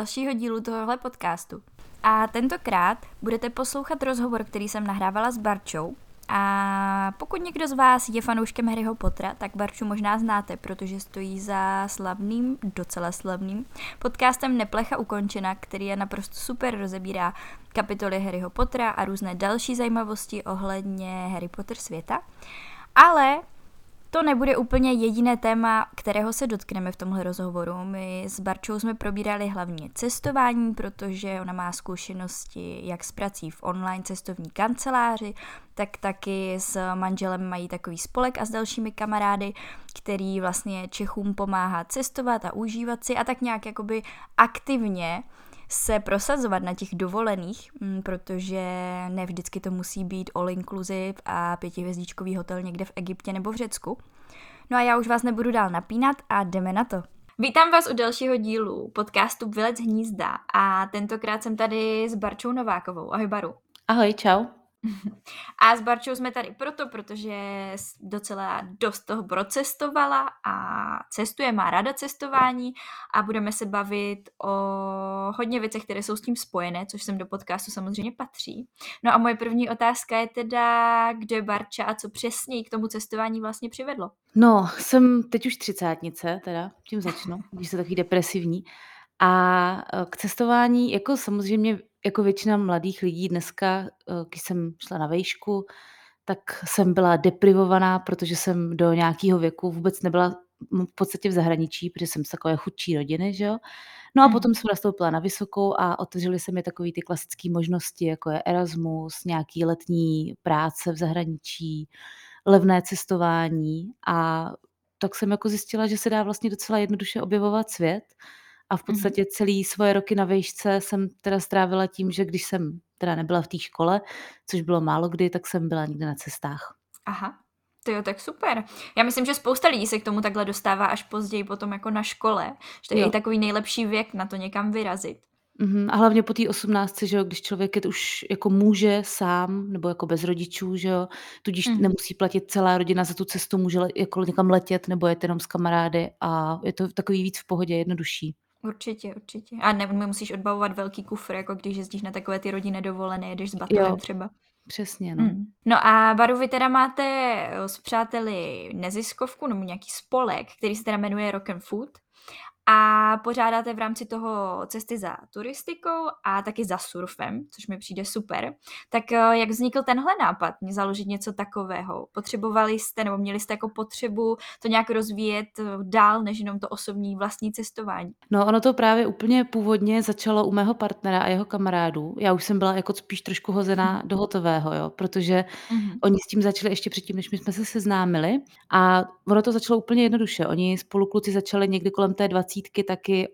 dalšího dílu tohohle podcastu. A tentokrát budete poslouchat rozhovor, který jsem nahrávala s Barčou. A pokud někdo z vás je fanouškem Harryho Pottera, tak Barču možná znáte, protože stojí za slavným, docela slavným podcastem Neplecha ukončena, který je naprosto super, rozebírá kapitoly Harryho Pottera a různé další zajímavosti ohledně Harry Potter světa. Ale to nebude úplně jediné téma, kterého se dotkneme v tomhle rozhovoru. My s Barčou jsme probírali hlavně cestování, protože ona má zkušenosti jak s prací v online cestovní kanceláři, tak taky s manželem mají takový spolek a s dalšími kamarády, který vlastně Čechům pomáhá cestovat a užívat si a tak nějak jakoby aktivně se prosazovat na těch dovolených, mm, protože ne vždycky to musí být all inclusive a pětihvězdičkový hotel někde v Egyptě nebo v Řecku. No a já už vás nebudu dál napínat a jdeme na to. Vítám vás u dalšího dílu podcastu Vylec hnízda a tentokrát jsem tady s Barčou Novákovou. Ahoj Baru. Ahoj, čau. A s Barčou jsme tady proto, protože docela dost toho procestovala a cestuje, má ráda cestování a budeme se bavit o hodně věcech, které jsou s tím spojené, což sem do podcastu samozřejmě patří. No a moje první otázka je teda, kdo je Barča a co přesně k tomu cestování vlastně přivedlo? No, jsem teď už třicátnice, teda, tím začnu, když se takový depresivní. A e, k cestování, jako samozřejmě jako většina mladých lidí dneska, eh, když jsem šla na vejšku, tak jsem byla deprivovaná, protože jsem do nějakého věku vůbec nebyla v podstatě v zahraničí, protože jsem z takové chudší rodiny, že jo. No a mm. potom jsem nastoupila na vysokou a otevřely se mi takové ty klasické možnosti, jako je Erasmus, nějaký letní práce v zahraničí, levné cestování a tak jsem jako zjistila, že se dá vlastně docela jednoduše objevovat svět a v mhm. podstatě celý svoje roky na vejšce jsem teda strávila tím, že když jsem teda nebyla v té škole, což bylo málo kdy, tak jsem byla někde na cestách. Aha, to jo, tak super. Já myslím, že spousta lidí se k tomu takhle dostává až později potom jako na škole. Že to je jo. i takový nejlepší věk na to někam vyrazit. Mm-hmm. A hlavně po té 18, že jo, když člověk je už jako může sám, nebo jako bez rodičů, že jo, tudíž mm-hmm. nemusí platit celá rodina za tu cestu, může jako někam letět, nebo je jenom s kamarády a je to takový víc v pohodě, jednodušší. Určitě, určitě. A ne, musíš odbavovat velký kufr, jako když jezdíš na takové ty rodinné dovolené, jedeš s batohem třeba. Přesně, no. Hmm. No a Baru, vy teda máte s přáteli neziskovku, nebo nějaký spolek, který se teda jmenuje Rock and Food a pořádáte v rámci toho cesty za turistikou a taky za surfem, což mi přijde super. Tak eh, jak vznikl tenhle nápad, mě založit něco takového? Potřebovali jste nebo měli jste jako potřebu to nějak rozvíjet eh, dál, než jenom to osobní vlastní cestování? No ono to právě úplně původně začalo u mého partnera a jeho kamarádů. Já už jsem byla jako spíš trošku hozená mhm. do hotového, jo, protože mm-hmm. oni s tím začali ještě předtím, než my jsme se seznámili a ono to začalo úplně jednoduše. Oni spolu kluci začali někdy kolem té 20 desítky taky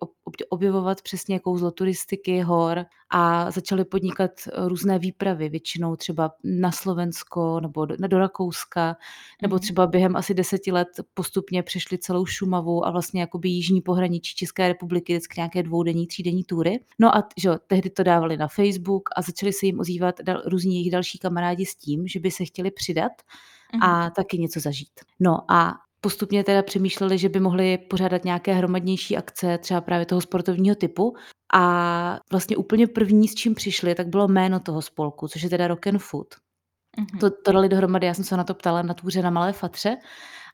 objevovat přesně kouzlo turistiky, hor a začali podnikat různé výpravy, většinou třeba na Slovensko nebo do, do Rakouska, nebo mhm. třeba během asi deseti let postupně přešli celou Šumavu a vlastně jakoby jižní pohraničí České republiky vždycky nějaké dvoudenní, třídenní tury. No a že tehdy to dávali na Facebook a začali se jim ozývat dal, různí jejich další kamarádi s tím, že by se chtěli přidat a mhm. taky něco zažít. No a postupně teda přemýšleli, že by mohli pořádat nějaké hromadnější akce, třeba právě toho sportovního typu. A vlastně úplně první, s čím přišli, tak bylo jméno toho spolku, což je teda Rock and Food. Mm-hmm. To, to dali dohromady, já jsem se na to ptala na túře na Malé Fatře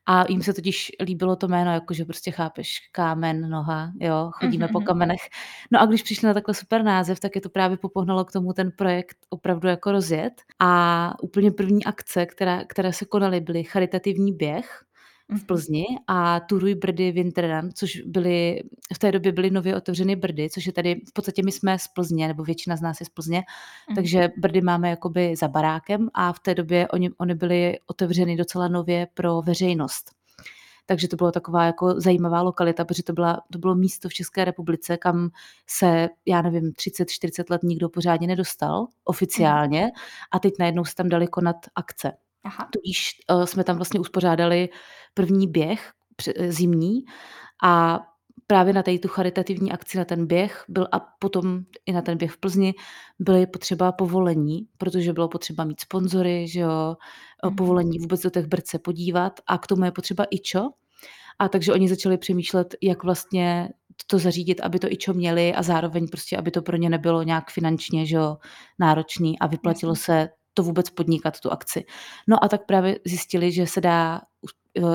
a jim se totiž líbilo to jméno, jakože prostě chápeš, kámen, noha, jo, chodíme mm-hmm. po kamenech. No a když přišli na takhle super název, tak je to právě popohnalo k tomu ten projekt opravdu jako rozjet. A úplně první akce, která, které se konaly, byly charitativní běh, v mhm. Plzni a Turuj Brdy Winterland, což byly, v té době byly nově otevřeny Brdy, což je tady, v podstatě my jsme z Plzně, nebo většina z nás je z Plzně, mm. takže Brdy máme jakoby za barákem a v té době oni, oni byly otevřeny docela nově pro veřejnost. Takže to byla taková jako zajímavá lokalita, protože to, byla, to bylo místo v České republice, kam se, já nevím, 30-40 let nikdo pořádně nedostal oficiálně a teď najednou se tam dali konat akce. Aha. Tudíž uh, jsme tam vlastně uspořádali první běh eh, zimní a právě na tu charitativní akci, na ten běh byl a potom i na ten běh v Plzni byly potřeba povolení, protože bylo potřeba mít sponzory, že jo, mm. povolení vůbec do těch brce podívat a k tomu je potřeba i čo. A takže oni začali přemýšlet, jak vlastně to zařídit, aby to i čo měli a zároveň prostě, aby to pro ně nebylo nějak finančně že jo, náročný a vyplatilo se to vůbec podnikat, tu akci. No a tak právě zjistili, že se dá,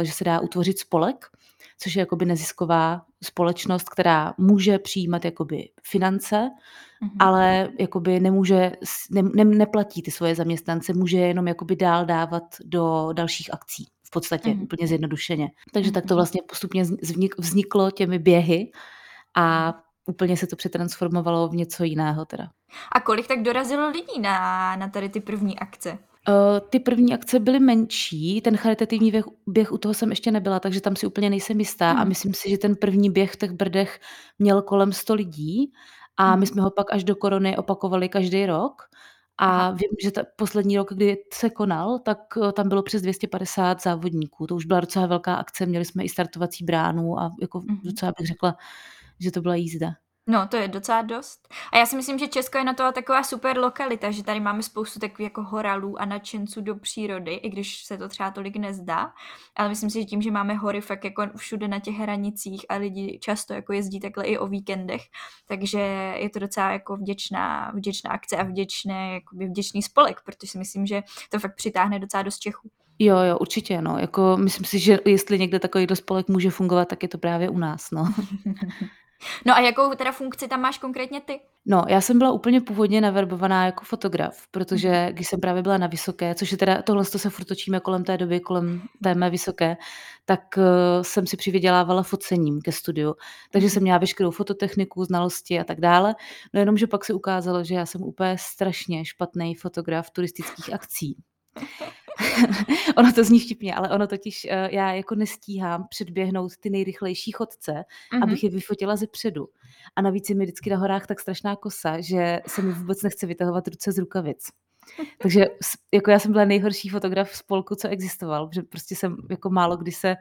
eh, že se dá utvořit spolek, což je jakoby nezisková společnost, která může přijímat jakoby finance, mm-hmm. ale jakoby nemůže, ne, ne, neplatí ty svoje zaměstnance, může jenom jakoby dál dávat do dalších akcí v podstatě mm-hmm. úplně zjednodušeně. Takže mm-hmm. tak to mhm. vlastně postupně vzniklo těmi běhy a. úplně se to přetransformovalo v něco jiného teda. A kolik tak dorazilo lidí na, na tady ty první akce? Uh, ty první akce byly menší, ten charitativní běh, běh u toho jsem ještě nebyla, takže tam si úplně nejsem jistá hmm. a myslím si, že ten první běh v těch Brdech měl kolem 100 lidí a my jsme ho pak až do korony opakovali každý rok a vím, že ta poslední rok, kdy se konal, tak eh, tam bylo přes 250 závodníků. To už byla docela velká akce, měli jsme i startovací bránu a jako mm-hmm. docela bych řekla, že to byla jízda. No, to je docela dost. A já si myslím, že Česko je na to taková super lokalita, že tady máme spoustu takových jako horalů a nadšenců do přírody, i když se to třeba tolik nezdá. Ale myslím si, že tím, že máme hory fakt jako všude na těch hranicích a lidi často jako jezdí takhle i o víkendech, takže je to docela jako vděčná, vděčná akce a vděčné, jakoby vděčný spolek, protože si myslím, že to fakt přitáhne docela dost Čechů. Jo, jo, určitě, no. Jako, myslím si, že jestli někde takový spolek může fungovat, tak je to právě u nás, no. No a jakou teda funkci tam máš konkrétně ty? No, já jsem byla úplně původně naverbovaná jako fotograf, protože mhm. když jsem právě byla na Vysoké, což je teda, tohle to se furt točíme kolem té doby, kolem té mé Vysoké, tak uh, jsem si přivydělávala focením ke studiu. Takže mhm. jsem měla veškerou fototechniku, znalosti a tak dále. No jenom, že pak se ukázalo, že já jsem úplně strašně špatný fotograf turistických akcí. ono to zní vtipně, ale ono totiž, uh, já jako nestíhám předběhnout ty nejrychlejší chodce, mm-hmm. abych je vyfotila ze předu. A navíc je mi vždycky na horách tak strašná kosa, že se mi vůbec nechce vytahovat ruce z rukavic. Takže jako já jsem byla nejhorší fotograf v spolku, co existoval, protože prostě jsem jako málo kdy se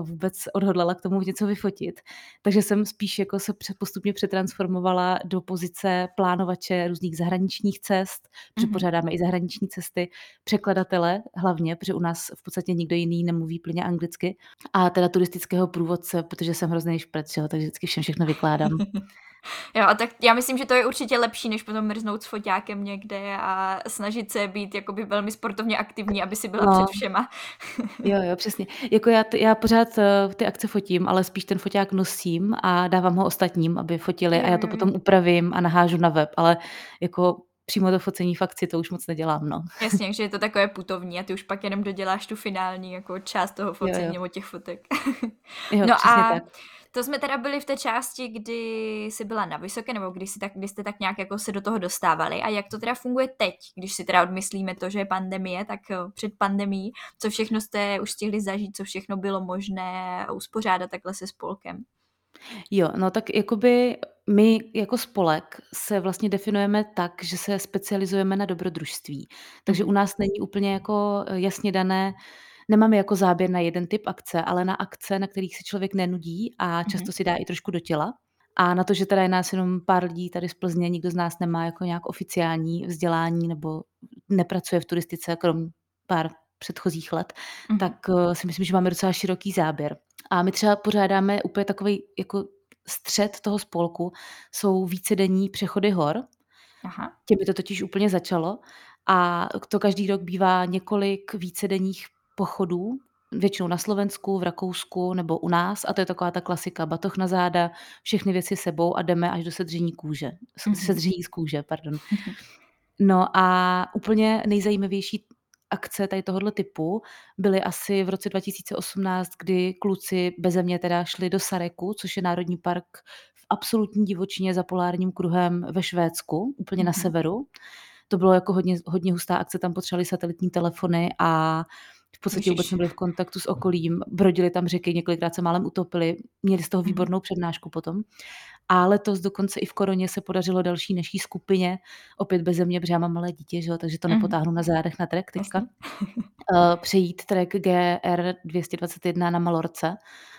vůbec odhodlala k tomu něco vyfotit. Takže jsem spíš jako se postupně přetransformovala do pozice plánovače různých zahraničních cest, mm-hmm. i zahraniční cesty, překladatele hlavně, protože u nás v podstatě nikdo jiný nemluví plně anglicky, a teda turistického průvodce, protože jsem hrozný špret, takže vždycky všem všechno vykládám. Jo, a tak já myslím, že to je určitě lepší, než potom mrznout s foťákem někde a snažit se být jakoby velmi sportovně aktivní, aby si byla no. před všema. jo, jo, přesně. Jako já, já pořád uh, ty akce fotím, ale spíš ten foťák nosím a dávám ho ostatním, aby fotili jo, a já to potom upravím a nahážu na web, ale jako přímo to focení fakci to už moc nedělám, no. Jasně, že je to takové putovní a ty už pak jenom doděláš tu finální jako část toho focení jo, jo. nebo těch fotek. jo, no a tak. To jsme teda byli v té části, kdy jsi byla na vysoké, nebo kdy, jsi tak, kdy jste tak nějak jako se do toho dostávali. A jak to teda funguje teď, když si teda odmyslíme to, že je pandemie, tak eh, před pandemí, co všechno jste už stihli zažít, co všechno bylo možné uspořádat takhle se spolkem? Jo, no tak jakoby my jako spolek se vlastně definujeme tak, že se specializujeme na dobrodružství. Takže u mhm. nás není úplně jako eh, jasně dané, nemáme jako záběr na jeden typ akce, ale na akce, na kterých se člověk nenudí a často mm-hmm. si dá i trošku do těla. A na to, že teda je nás jenom pár lidí tady z Plzně, nikdo z nás nemá jako nějak oficiální vzdělání nebo nepracuje v turistice, krom pár předchozích let, mm-hmm. tak uh, si myslím, že máme docela široký záběr. A my třeba pořádáme úplně takový jako střed toho spolku, jsou vícedenní přechody hor. Aha. Těmi to totiž úplně začalo. A to každý rok bývá několik vícedenních pochodů, většinou na Slovensku, v Rakousku nebo u nás a to je taková ta klasika, batoh na záda, všechny věci sebou a jdeme až do sedření kůže, mm-hmm. sedření z kůže, pardon. No a úplně nejzajímavější akce tady tohohle typu byly asi v roce 2018, kdy kluci beze mě teda šli do Sareku, což je národní park v absolutní divočině za polárním kruhem ve Švédsku, úplně mm-hmm. na severu. To bylo jako hodně, hodně hustá akce, tam potřebovali satelitní telefony a v podstatě vůbec nebyli v kontaktu s okolím, brodili tam řeky, několikrát se málem utopili, měli z toho mhm. výbornou přednášku potom. A letos dokonce i v koroně se podařilo další naší skupině, opět bez země, protože já mám malé dítě, že jo, takže to mm. nepotáhnu na zádech na trek teďka, uh, přejít trek GR 221 na Malorce.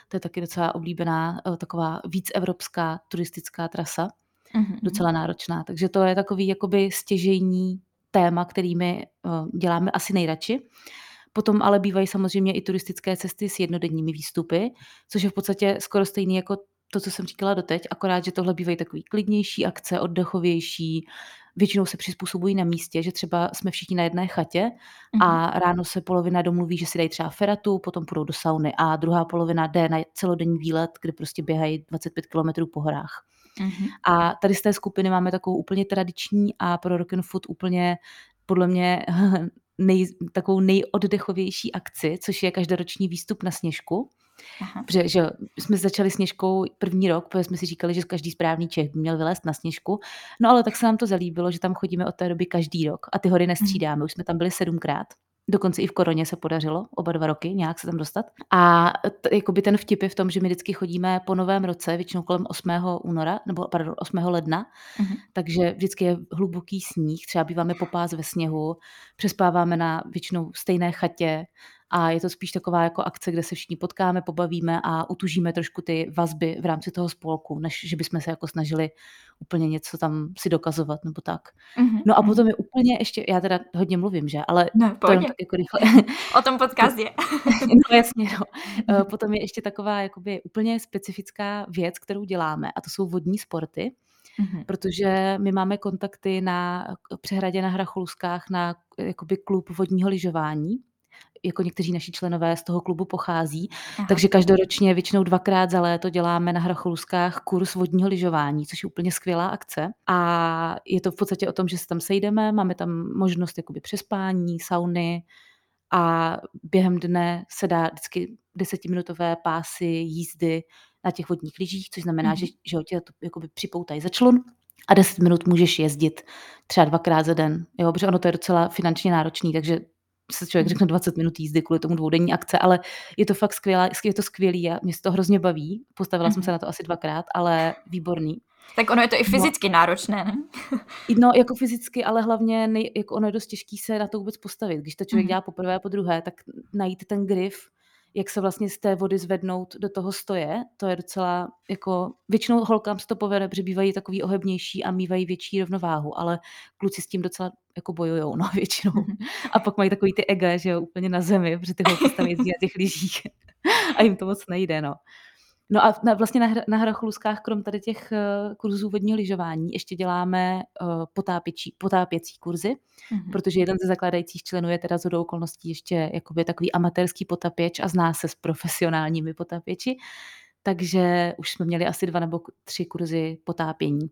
To je taky docela oblíbená, uh, taková víc evropská turistická trasa, mm-hmm. docela náročná. Takže to je takový jakoby stěžejní téma, kterými uh, děláme asi nejradši. Potom ale bývají samozřejmě i turistické cesty s jednodenními výstupy, což je v podstatě skoro stejný jako to, co jsem říkala doteď, akorát, že tohle bývají takový klidnější akce, oddechovější, většinou se přizpůsobují na místě, že třeba jsme všichni na jedné chatě a mhm. ráno se polovina domluví, že si dají třeba feratu, potom půjdou do sauny a druhá polovina jde na celodenní výlet, kde prostě běhají 25 km po horách. Mm-hmm. A tady z té skupiny máme takovou úplně tradiční a pro Rock and Food úplně podle mě nej, takovou nejoddechovější akci, což je každoroční výstup na sněžku. Aha. Protože že jsme začali sněžkou první rok, protože jsme si říkali, že každý správný Čech by měl vylézt na sněžku. No ale tak se nám to zalíbilo, že tam chodíme od té doby každý rok a ty hory nestřídáme. Už jsme tam byli sedmkrát. Dokonce i v koroně se podařilo oba dva roky nějak se tam dostat. A t- jakoby ten vtip je v tom, že my vždycky chodíme po novém roce, většinou kolem 8. února, nebo pardon, 8. ledna, mm-hmm. takže vždycky je hluboký sníh, třeba býváme po pás ve sněhu, přespáváme na většinou stejné chatě, a je to spíš taková jako akce, kde se všichni potkáme, pobavíme a utužíme trošku ty vazby v rámci toho spolku, než že bychom se jako snažili úplně něco tam si dokazovat nebo tak. Mm-hmm. No a potom je úplně ještě, já teda hodně mluvím, že, ale no, to je tak jako rychle. o tom podcast je. no jasně, no. Mm-hmm. Potom je ještě taková jakoby úplně specifická věc, kterou děláme a to jsou vodní sporty. Mm-hmm. Protože my máme kontakty na přehradě na Hracholuskách na jakoby klub vodního lyžování, jako někteří naši členové z toho klubu pochází. Aha. Takže každoročně většinou dvakrát za léto děláme na Hracholuskách kurz vodního lyžování, což je úplně skvělá akce. A je to v podstatě o tom, že se tam sejdeme, máme tam možnost jakoby přespání, sauny a během dne se dá vždycky desetiminutové pásy jízdy na těch vodních lyžích, což znamená, mm. že, že ho tě to jakoby připoutají za člun a 10 minut můžeš jezdit třeba dvakrát za den. Jo, protože ono to je docela finančně náročný, takže se člověk řekne 20 minut jízdy kvůli tomu dvoudenní akce, ale je to fakt skvělá, je to skvělý a mě se to hrozně baví. Postavila mm-hmm. jsem se na to asi dvakrát, ale výborný. Tak ono je to i no. fyzicky no. náročné, ne? No, jako fyzicky, ale hlavně nej, jako ono je dost těžký se na to vůbec postavit. Když to člověk mm-hmm. dělá poprvé a po druhé, tak najít ten grif, jak se vlastně z té vody zvednout do toho stoje, to je docela, jako většinou holkám se to povede, protože bývají takový ohebnější a mývají větší rovnováhu, ale kluci s tím docela jako bojujou, no většinou. A pak mají takový ty ega, že jo, úplně na zemi, protože ty holky tam jezdí na těch lyžích a jim to moc nejde, no. No a na, vlastně na, na Hracholuskách, krom tady těch uh, kurzů vodního lyžování, ještě děláme uh, potápěčí, potápěcí kurzy, mm-hmm. protože jeden ze zakládajících členů je teda z okolností ještě jakoby takový amatérský potapěč a zná se s profesionálními potápěči, takže už jsme měli asi dva nebo tři kurzy potápění.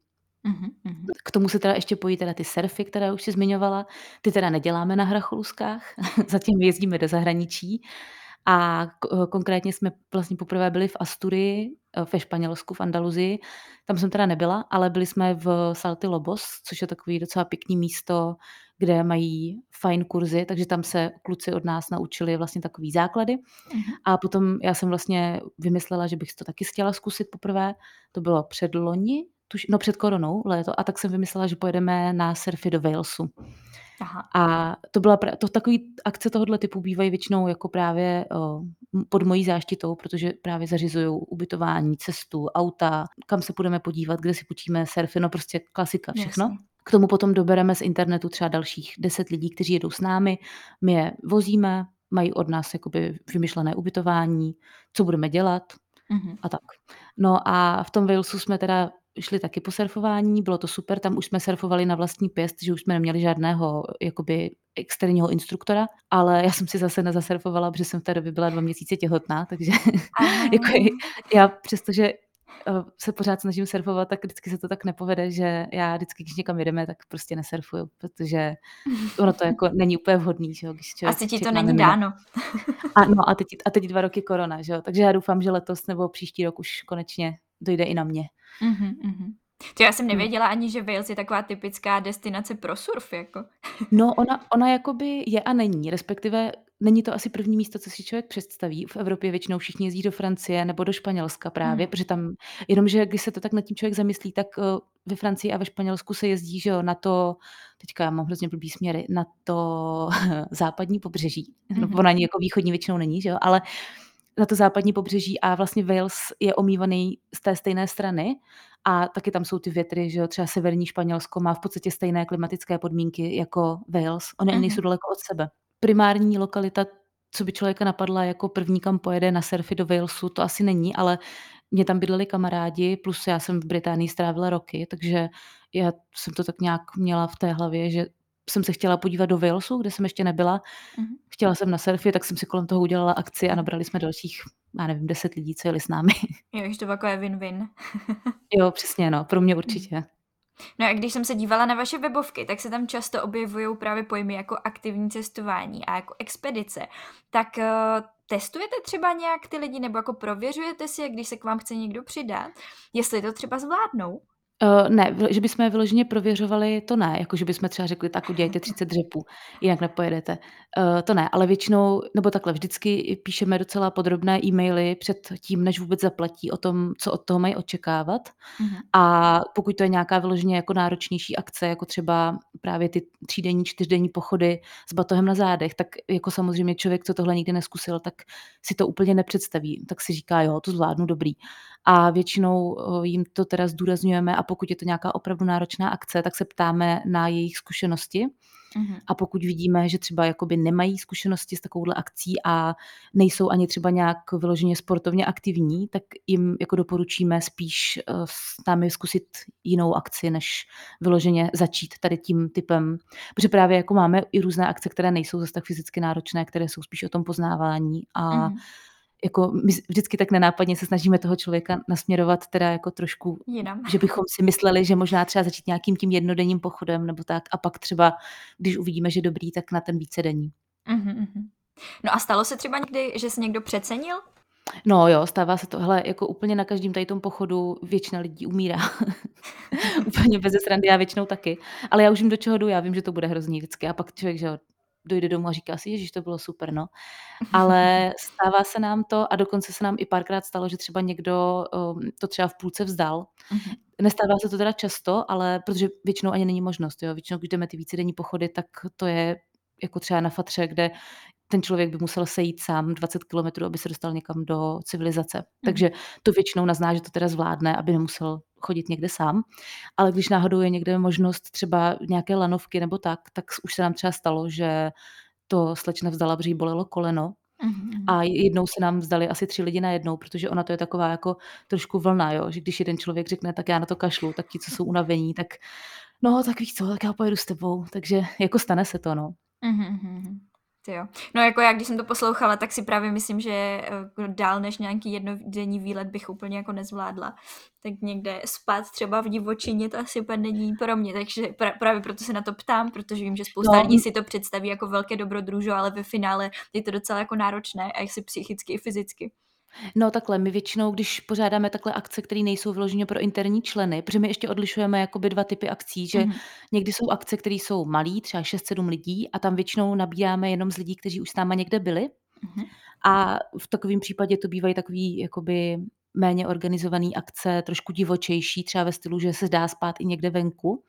Mm-hmm. K tomu se teda ještě pojí teda ty surfy, které už si zmiňovala. Ty teda neděláme na Hracholuskách, zatím jezdíme do zahraničí. A eh, konkrétně jsme vlastně poprvé byli v Asturii, eh, ve Španělsku, v Andaluzii. Tam jsem teda nebyla, ale byli jsme v Salty Lobos, což je takový docela pěkný místo, kde mají fajn kurzy, takže tam se kluci od nás naučili vlastně takový základy. Uh-huh. A potom já jsem vlastně vymyslela, že bych to taky chtěla zkusit poprvé. To bylo před loni, tuž, no před koronou léto, a tak jsem vymyslela, že pojedeme na surfy do Walesu. Aha. A to byla to takový akce tohohle typu bývají většinou jako právě o, pod mojí záštitou, protože právě zařizují ubytování, cestu, auta, kam se budeme podívat, kde si počíme surfy, no prostě klasika, všechno. Jasně. K tomu potom dobereme z internetu třeba dalších deset lidí, kteří jedou s námi, my je vozíme, mají od nás jakoby vymyšlené ubytování, co budeme dělat, mm-hmm. a tak. No a v tom Walesu jsme teda šli taky po surfování, bylo to super, tam už jsme surfovali na vlastní pěst, že už jsme neměli žádného jakoby externího instruktora, ale já jsem si zase nezasurfovala, protože jsem v té době byla dva měsíce těhotná, takže jako já přestože eh, se pořád snažím surfovat, tak vždycky se to tak nepovede, že já vždycky, když někam jedeme, tak prostě nesurfuju, protože ono to jako není úplně vhodný, že jo, když člověk Asi ti to není mimo. dáno. A, no a teď, a teď dva roky korona, že jo, takže já doufám, že letos nebo příští rok už konečně dojde i na mě. Mm-hmm, mm-hmm. To já jsem hm. nevěděla ani, že Wales je taková typická destinace pro surf, jako. No, ona, ona jakoby je a není, respektive není to asi první místo, co si člověk představí. V Evropě většinou všichni jezdí do Francie nebo do Španělska právě, hmm. protože tam, jenomže když se to tak nad tím člověk zamyslí, tak uh, ve Francii a ve Španělsku se jezdí, že jo, na to, teďka já mám hrozně blbý směry, na to západní pobřeží. Hmm. No, ona ani jako východní většinou není, že jo, ale uh, na to západní pobřeží a vlastně Wales je omývaný z té stejné strany a taky tam jsou ty větry, že jo, třeba severní Španělsko má v podstatě stejné klimatické podmínky jako Wales. Ony mm-hmm. nejsou daleko od sebe. Primární lokalita, co by člověka napadla jako první, kam pojede na surfy do Walesu, to asi není, ale mě tam bydleli kamarádi, plus já jsem v Británii strávila roky, takže já jsem to tak nějak měla v té hlavě, že jsem se chtěla podívat do Walesu, kde jsem ještě nebyla. Mm-hmm. Chtěla jsem na surfě, tak jsem si kolem toho udělala akci a nabrali jsme dalších, já nevím, deset lidí, co jeli s námi. Jo, že to takové win-win. jo, přesně, no, pro mě určitě. No a když jsem se dívala na vaše webovky, tak se tam často objevují právě pojmy jako aktivní cestování a jako expedice. Tak uh, testujete třeba nějak ty lidi nebo jako prověřujete si, když se k vám chce někdo přidat, jestli to třeba zvládnou? Uh, ne, že bychom je vyloženě prověřovali, to ne, jako že bychom třeba řekli, tak udělejte 30 dřepů, jinak nepojedete. Uh, to ne, ale většinou, nebo takhle, vždycky píšeme docela podrobné e-maily před tím, než vůbec zaplatí o tom, co od toho mají očekávat. Uh-huh. A pokud to je nějaká vyloženě jako náročnější akce, jako třeba právě ty třídenní, čtyřdenní pochody s batohem na zádech, tak jako samozřejmě člověk, co tohle nikdy neskusil, tak si to úplně nepředstaví. Tak si říká, jo, to zvládnu dobrý a většinou jim to teda zdůrazňujeme a pokud je to nějaká opravdu náročná akce, tak se ptáme na jejich zkušenosti. Mm-hmm. A pokud vidíme, že třeba jakoby nemají zkušenosti s takovouhle akcí a nejsou ani třeba nějak vyloženě sportovně aktivní, tak jim jako doporučíme spíš s námi zkusit jinou akci, než vyloženě začít tady tím typem. Protože právě jako máme i různé akce, které nejsou zase tak fyzicky náročné, které jsou spíš o tom poznávání a mm-hmm jako my vždycky tak nenápadně se snažíme toho člověka nasměrovat teda jako trošku, Jinam. že bychom si mysleli, že možná třeba začít nějakým tím jednodenním pochodem nebo tak a pak třeba, když uvidíme, že dobrý, tak na ten vícedenní. Uh-huh. No a stalo se třeba někdy, že se někdo přecenil? No jo, stává se to. Hele, jako úplně na každém tady tom pochodu většina lidí umírá. úplně bez srandy, já většinou taky. Ale já už vím, do čeho jdu, já vím, že to bude hrozný vždycky. A pak člověk, že dojde domů a říká si, že to bylo super, no. Ale stává se nám to a dokonce se nám i párkrát stalo, že třeba někdo um, to třeba v půlce vzdal. Uh-huh. Nestává se to teda často, ale protože většinou ani není možnost, jo. Většinou, když jdeme ty vícedenní pochody, tak to je jako třeba na fatře, kde ten člověk by musel sejít sám 20 kilometrů, aby se dostal někam do civilizace. Mm. Takže to většinou nazná, že to teda zvládne, aby nemusel chodit někde sám. Ale když náhodou je někde možnost třeba nějaké lanovky nebo tak, tak už se nám třeba stalo, že to slečna vzdala, protože bolelo koleno. Mm-hmm. A jednou se nám vzdali asi tři lidi na jednou, protože ona to je taková jako trošku vlna, jo? že když jeden člověk řekne, tak já na to kašlu, tak ti, co jsou unavení, tak no, tak víš co, tak já pojedu s tebou. Takže jako stane se to, no. Mm-hmm. Ty jo. No jako já, když jsem to poslouchala, tak si právě myslím, že eh, dál než nějaký jednodenní výlet bych úplně jako nezvládla. Tak někde spát třeba v divočině to asi úplně není pro mě, takže pra, právě proto se na to ptám, protože vím, že spousta no. lidí si to představí jako velké dobrodružo, ale ve finále je to docela jako náročné, a jestli psychicky i fyzicky. No takhle, my většinou, když pořádáme takhle akce, které nejsou vyloženě pro interní členy, protože my ještě odlišujeme jakoby dva typy akcí, že mm. někdy jsou akce, které jsou malý, třeba 6-7 lidí a tam většinou nabíráme jenom z lidí, kteří už s náma někde byli. Mm. A v takovém případě to bývají takový jakoby méně organizované akce, trošku divočejší, třeba ve stylu, že se dá spát i někde venku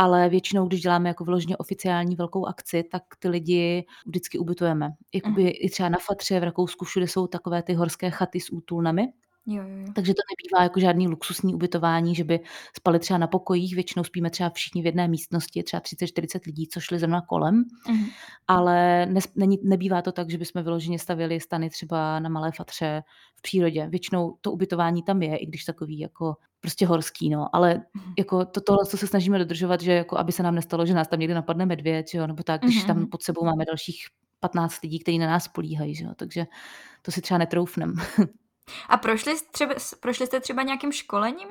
ale většinou, když děláme jako vyloženě oficiální velkou akci, tak ty lidi vždycky ubytujeme. Jakoby mm. i třeba na Fatře v Rakousku všude jsou takové ty horské chaty s útulnami, Jo, jo. Takže to nebývá jako žádný luxusní ubytování, že by spali třeba na pokojích, většinou spíme třeba všichni v jedné místnosti, třeba 30-40 lidí, co šli zrovna kolem, mm. ale ne, není, nebývá to tak, že bychom vyloženě stavili stany třeba na malé fatře v přírodě. Většinou to ubytování tam je, i když takový jako prostě horský, no, ale mm. jako to, tohle, co se snažíme dodržovat, že jako aby se nám nestalo, že nás tam někde napadne medvěd, jo, nebo tak, když mm. tam pod sebou máme dalších 15 lidí, kteří na nás políhají, že jo, takže to si třeba netroufnem. A prošli, třeba, prošli jste třeba nějakým školením?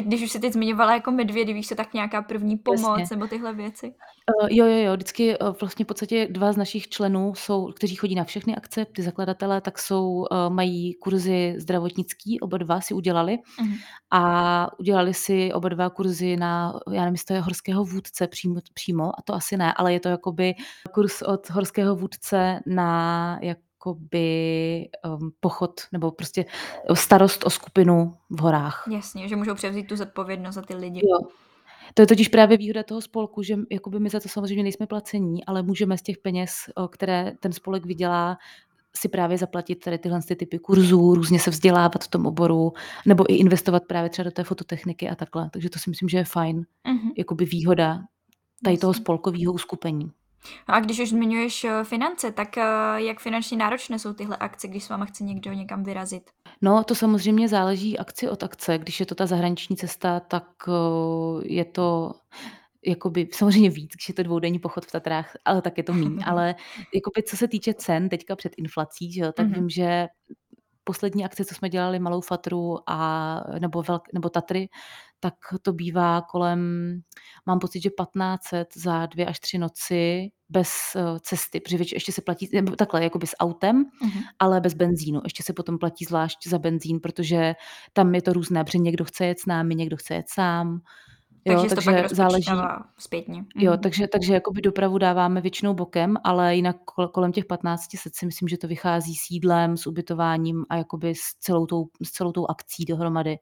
Když už jsi teď zmiňovala jako medvědy, víš, to tak nějaká první pomoc Jasně. nebo tyhle věci? Uh, jo, jo, jo, vždycky uh, vlastně v podstatě dva z našich členů jsou, kteří chodí na všechny akce, ty zakladatelé, tak jsou, uh, mají kurzy zdravotnický, oba dva si udělali uh-huh. a udělali si oba dva kurzy na, já nevím, jestli to je horského vůdce přímo, přímo, a to asi ne, ale je to jakoby kurz od horského vůdce na jak jakoby um, pochod nebo prostě starost o skupinu v horách. Jasně, že můžou převzít tu zodpovědnost za ty lidi. Jo. To je totiž právě výhoda toho spolku, že jakoby my za to samozřejmě nejsme placení, ale můžeme z těch peněz, které ten spolek vydělá, si právě zaplatit tady tyhle ty typy kurzů, různě se vzdělávat v tom oboru, nebo i investovat právě třeba do té fototechniky a takhle. Takže to si myslím, že je fajn, uh-huh. jakoby výhoda tady toho spolkového uskupení. No a když už zmiňuješ eh, finance, tak eh, jak finančně náročné jsou tyhle akce, když s váma chce někdo někam vyrazit? No, to samozřejmě záleží akci od akce. Když je to ta zahraniční cesta, tak je to jakoby samozřejmě víc, když je to dvoudenní pochod v Tatrách, ale tak je to míň. Ale jakoby co se týče cen teďka před inflací, že jo, tak mm-hmm. vím, že poslední akce, co jsme dělali Malou Fatru a nebo, velk, nebo Tatry, tak to bývá kolem, mám pocit, že 1500 za dvě až tři noci bez uh, cesty, protože ještě se platí, nebo takhle, jako s autem, uh-huh. ale bez benzínu. Ještě se potom platí zvlášť za benzín, protože tam je to různé, protože někdo chce jet s námi, někdo chce jet sám. Jo, takže, takže to záleží. zpětně. Jo, mhm. takže, takže jakoby dopravu dáváme většinou bokem, ale jinak kolem těch 15 set si myslím, že to vychází s jídlem, s ubytováním a jakoby s celou tou, s celou tou akcí dohromady.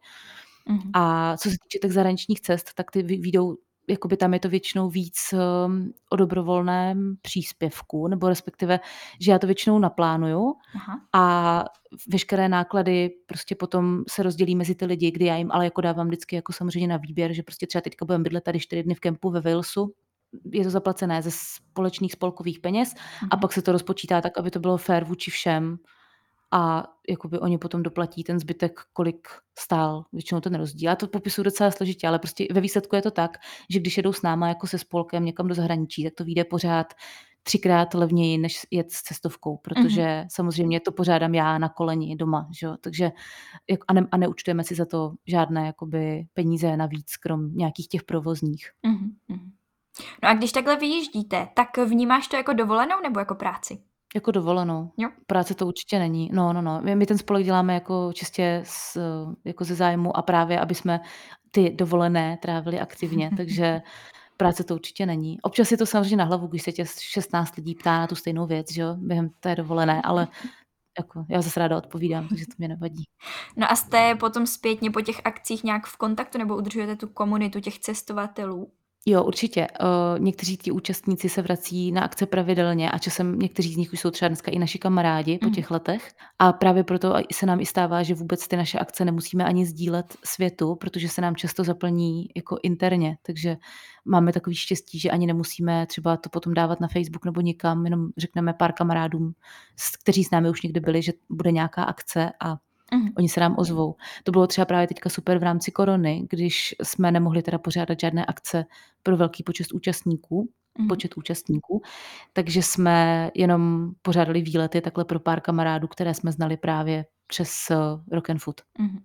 Mm-hmm. A co se týče těch zahraničních cest, tak ty výjdou jakoby tam je to většinou víc um, o dobrovolném příspěvku, nebo respektive, že já to většinou naplánuju Aha. a veškeré náklady prostě potom se rozdělí mezi ty lidi, kdy já jim ale jako dávám vždycky jako samozřejmě na výběr, že prostě třeba teďka budeme bydlet tady čtyři dny v kempu ve Walesu, je to zaplacené ze společných spolkových peněz a pak se to rozpočítá tak, aby to bylo fair vůči všem a jakoby oni potom doplatí ten zbytek, kolik stál. Většinou ten rozdíl. Já to popisuju docela složitě, ale prostě ve výsledku je to tak, že když jedou s náma jako se spolkem někam do zahraničí, tak to vyjde pořád třikrát levněji, než jet s cestovkou, protože mm-hmm. samozřejmě to pořádám já na koleni doma, že? takže a, ne, a neúčtujeme si za to žádné jakoby, peníze navíc, krom nějakých těch provozních. Mm-hmm. No a když takhle vyjíždíte, tak vnímáš to jako dovolenou nebo jako práci? Jako dovolenou. Jo. Práce to určitě není. No, no, no. My, my ten spolek děláme jako čistě z, jako ze zájmu a právě, aby jsme ty dovolené trávili aktivně, takže práce to určitě není. Občas je to samozřejmě na hlavu, když se tě 16 lidí ptá na tu stejnou věc, že jo, během té dovolené, ale jako, já zase ráda odpovídám, takže to mě nevadí. No a jste potom zpětně po těch akcích nějak v kontaktu nebo udržujete tu komunitu těch cestovatelů? Jo, určitě. Uh, někteří ti účastníci se vrací na akce pravidelně a časem někteří z nich už jsou třeba dneska i naši kamarádi po mhm. těch letech. A právě proto se nám i stává, že vůbec ty naše akce nemusíme ani sdílet světu, protože se nám často zaplní jako interně. Takže máme takový štěstí, že ani nemusíme třeba to potom dávat na Facebook nebo nikam, jenom řekneme pár kamarádům, kteří s námi už někdy byli, že bude nějaká akce a Mm. Oni se nám ozvou. To bylo třeba právě teďka super v rámci korony, když jsme nemohli teda pořádat žádné akce pro velký počet účastníků, mm. počet účastníků, takže jsme jenom pořádali výlety takhle pro pár kamarádů, které jsme znali právě přes uh, Rock and Food. Mm.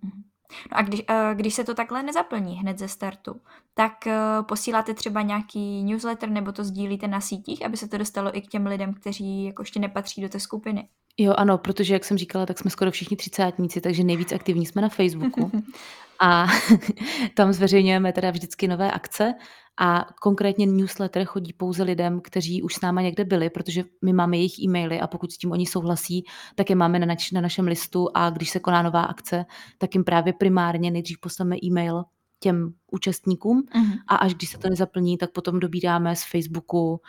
No a když, uh, když se to takhle nezaplní hned ze startu, tak uh, posíláte třeba nějaký newsletter nebo to sdílíte na sítích, aby se to dostalo i k těm lidem, kteří jako ještě nepatří do té skupiny? Jo, ano, protože jak jsem říkala, tak jsme skoro všichni třicátníci, takže nejvíc aktivní jsme na Facebooku. A tam zveřejňujeme teda vždycky nové akce a konkrétně newsletter chodí pouze lidem, kteří už s náma někde byli, protože my máme jejich e-maily a pokud s tím oni souhlasí, tak je máme na, nač- na našem listu a když se koná nová akce, tak jim právě primárně nejdřív posláme e-mail těm účastníkům uh-huh. a až když se to nezaplní, tak potom dobíráme z Facebooku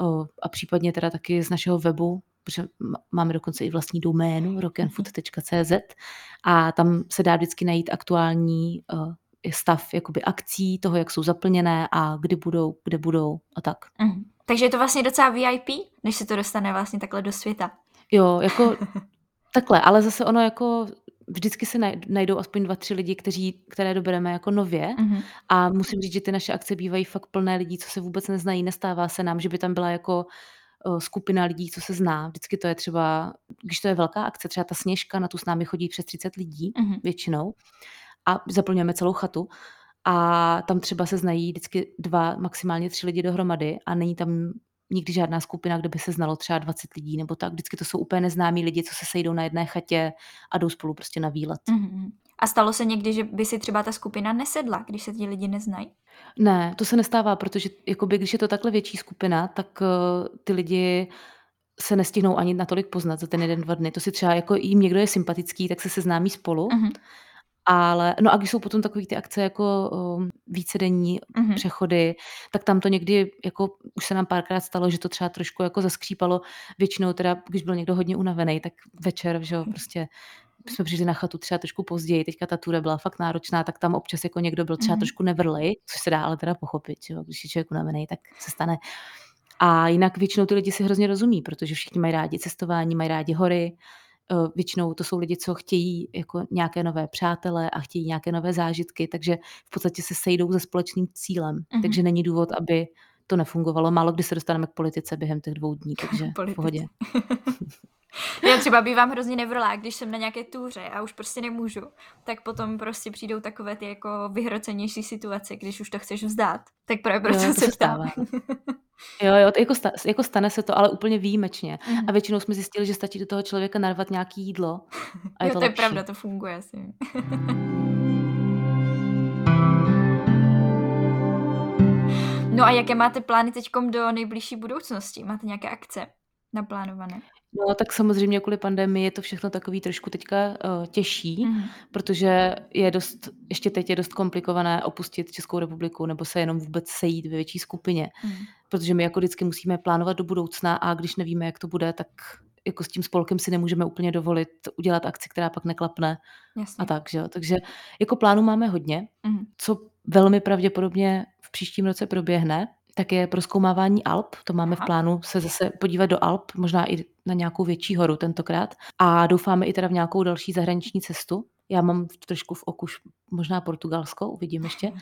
o, a případně teda taky z našeho webu protože máme dokonce i vlastní doménu rockandfood.cz a tam se dá vždycky najít aktuální uh, stav jakoby akcí, toho, jak jsou zaplněné a kdy budou, kde budou a tak. Mm. Takže je to vlastně docela VIP, než se to dostane vlastně takhle do světa. Jo, jako takhle, ale zase ono jako vždycky se najdou aspoň dva, tři lidi, kteří, které dobereme jako nově mm-hmm. a musím říct, že ty naše akce bývají fakt plné lidí, co se vůbec neznají, nestává se nám, že by tam byla jako skupina lidí, co se zná. Vždycky to je třeba, když to je velká akce, třeba ta sněžka, na tu s námi chodí přes 30 lidí mm-hmm. většinou a zaplňujeme celou chatu a tam třeba se znají vždycky dva, maximálně tři lidi dohromady a není tam nikdy žádná skupina, kde by se znalo třeba 20 lidí nebo tak. Vždycky to jsou úplně neznámí lidi, co se sejdou na jedné chatě a jdou spolu prostě na výlet. Mm-hmm. A stalo se někdy, že by si třeba ta skupina nesedla, když se ti lidi neznají? Ne, to se nestává, protože jakoby, když je to takhle větší skupina, tak uh, ty lidi se nestihnou ani natolik poznat za ten jeden, dva dny. To si třeba jako jim někdo je sympatický, tak se seznámí spolu. Uh-huh. Ale, no a když jsou potom takové ty akce jako um, vícedenní uh-huh. přechody, tak tam to někdy, jako už se nám párkrát stalo, že to třeba trošku jako zaskřípalo. Většinou teda, když byl někdo hodně unavený, tak večer, že jo, prostě jsme přišli na chatu třeba trošku později, teďka ta tura byla fakt náročná, tak tam občas jako někdo byl třeba mm-hmm. trošku nevrlej, což se dá ale teda pochopit, že jo? když je člověk unavený, tak se stane. A jinak většinou ty lidi si hrozně rozumí, protože všichni mají rádi cestování, mají rádi hory, většinou to jsou lidi, co chtějí jako nějaké nové přátelé a chtějí nějaké nové zážitky, takže v podstatě se sejdou se společným cílem. Mm-hmm. Takže není důvod, aby to nefungovalo. Málo kdy se dostaneme k politice během těch dvou dní, takže v pohodě. Já třeba bývám hrozně nevrlá, když jsem na nějaké túře a už prostě nemůžu, tak potom prostě přijdou takové ty jako vyhrocenější situace, když už to chceš vzdát. Tak právě proto jo, se ptám. Jo, jo, jako, sta, jako stane se to, ale úplně výjimečně. Mm. A většinou jsme zjistili, že stačí do toho člověka narvat nějaký jídlo. A je jo, to, to je pravda, to funguje asi. No a jaké máte plány teď do nejbližší budoucnosti? Máte nějaké akce naplánované? No, tak samozřejmě kvůli pandemii je to všechno takový trošku teďka uh, těžší, mm. protože je dost, ještě teď je dost komplikované opustit Českou republiku nebo se jenom vůbec sejít ve větší skupině, mm. protože my jako vždycky musíme plánovat do budoucna a když nevíme, jak to bude, tak jako s tím spolkem si nemůžeme úplně dovolit udělat akci, která pak neklapne Jasně. a tak, že jo. Takže jako plánu máme hodně, mm. co velmi pravděpodobně v příštím roce proběhne, tak je proskoumávání Alp. To máme Aha. v plánu se zase podívat do Alp, možná i na nějakou větší horu tentokrát. A doufáme i teda v nějakou další zahraniční cestu. Já mám trošku v oku možná Portugalsko, uvidím ještě.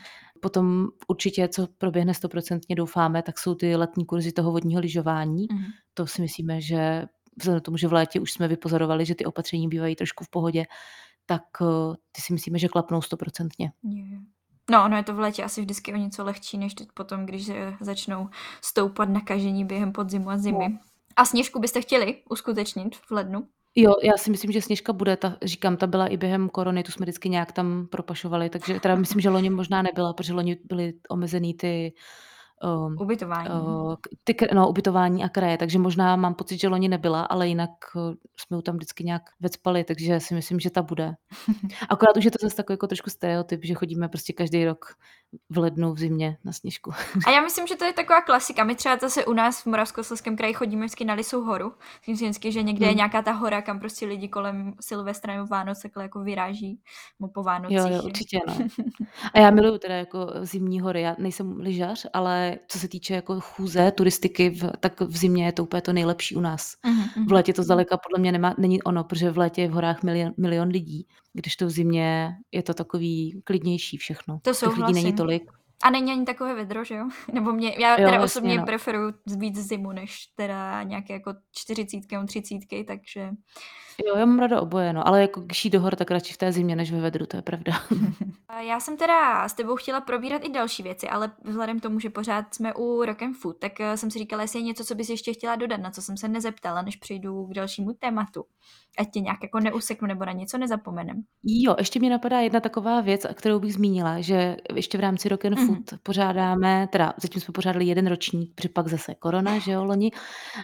Potom určitě, co proběhne stoprocentně, doufáme, tak jsou ty letní kurzy toho vodního lyžování. Mm. To si myslíme, že vzhledem k tomu, že v létě už jsme vypozorovali, že ty opatření bývají trošku v pohodě, tak eh, ty si myslíme, že klapnou stoprocentně. Yeah. No, ono je to v létě asi vždycky o něco lehčí, než teď potom, když začnou stoupat nakažení během podzimu a zimy. No. A sněžku byste chtěli uskutečnit v lednu? Jo, já si myslím, že sněžka bude, ta, říkám, ta byla i během korony, tu jsme vždycky nějak tam propašovali, takže teda myslím, že loni možná nebyla, protože loni byly omezený ty Um, ubytování. Uh, ty, no, ubytování a kraje, takže možná mám pocit, že loni nebyla, ale jinak uh, jsme ju tam vždycky nějak vecpali, takže si myslím, že ta bude. Akorát už je to zase takový jako trošku stereotyp, že chodíme prostě každý rok v lednu, v zimě na sněžku. A já myslím, že to je taková klasika. My třeba zase u nás v Moravskoslezském kraji chodíme vždycky na Lisou horu. Myslím si vždycky, že někde hmm. je nějaká ta hora, kam prostě lidi kolem Silvestra nebo Vánoc takhle jako vyráží nebo po Vánocích. Jo, jo, určitě, no. A já miluju teda jako zimní hory. Já nejsem lyžař, ale co se týče jako chůze, turistiky, v, tak v zimě je to úplně to nejlepší u nás. Mm-hmm. V létě to zdaleka podle mě nemá, není ono, protože v létě je v horách milion, milion lidí, když to v zimě je to takový klidnější všechno. To jsou lidí není tolik. A není ani takové vedro, že jo? Nebo mě, já jo, teda osobně no. preferuju víc zimu, než teda nějaké jako čtyřicítky, třicítky, takže... Jo, já mám ráda oboje, no, ale jako když do hor, tak radši v té zimě, než ve vedru, to je pravda. já jsem teda s tebou chtěla probírat i další věci, ale vzhledem k tomu, že pořád jsme u Rock and Food, tak eh, jsem si říkala, jestli je něco, co bys ještě chtěla dodat, na co jsem se nezeptala, než přejdu k dalšímu tématu. Ať tě nějak jako neuseknu nebo na něco nezapomenem. Jo, ještě mi napadá jedna taková věc, kterou bych zmínila, že ještě v rámci Rock and mm-hmm. Food pořádáme, teda zatím jsme pořádali jeden ročník, protože pak zase korona, že jo, loni,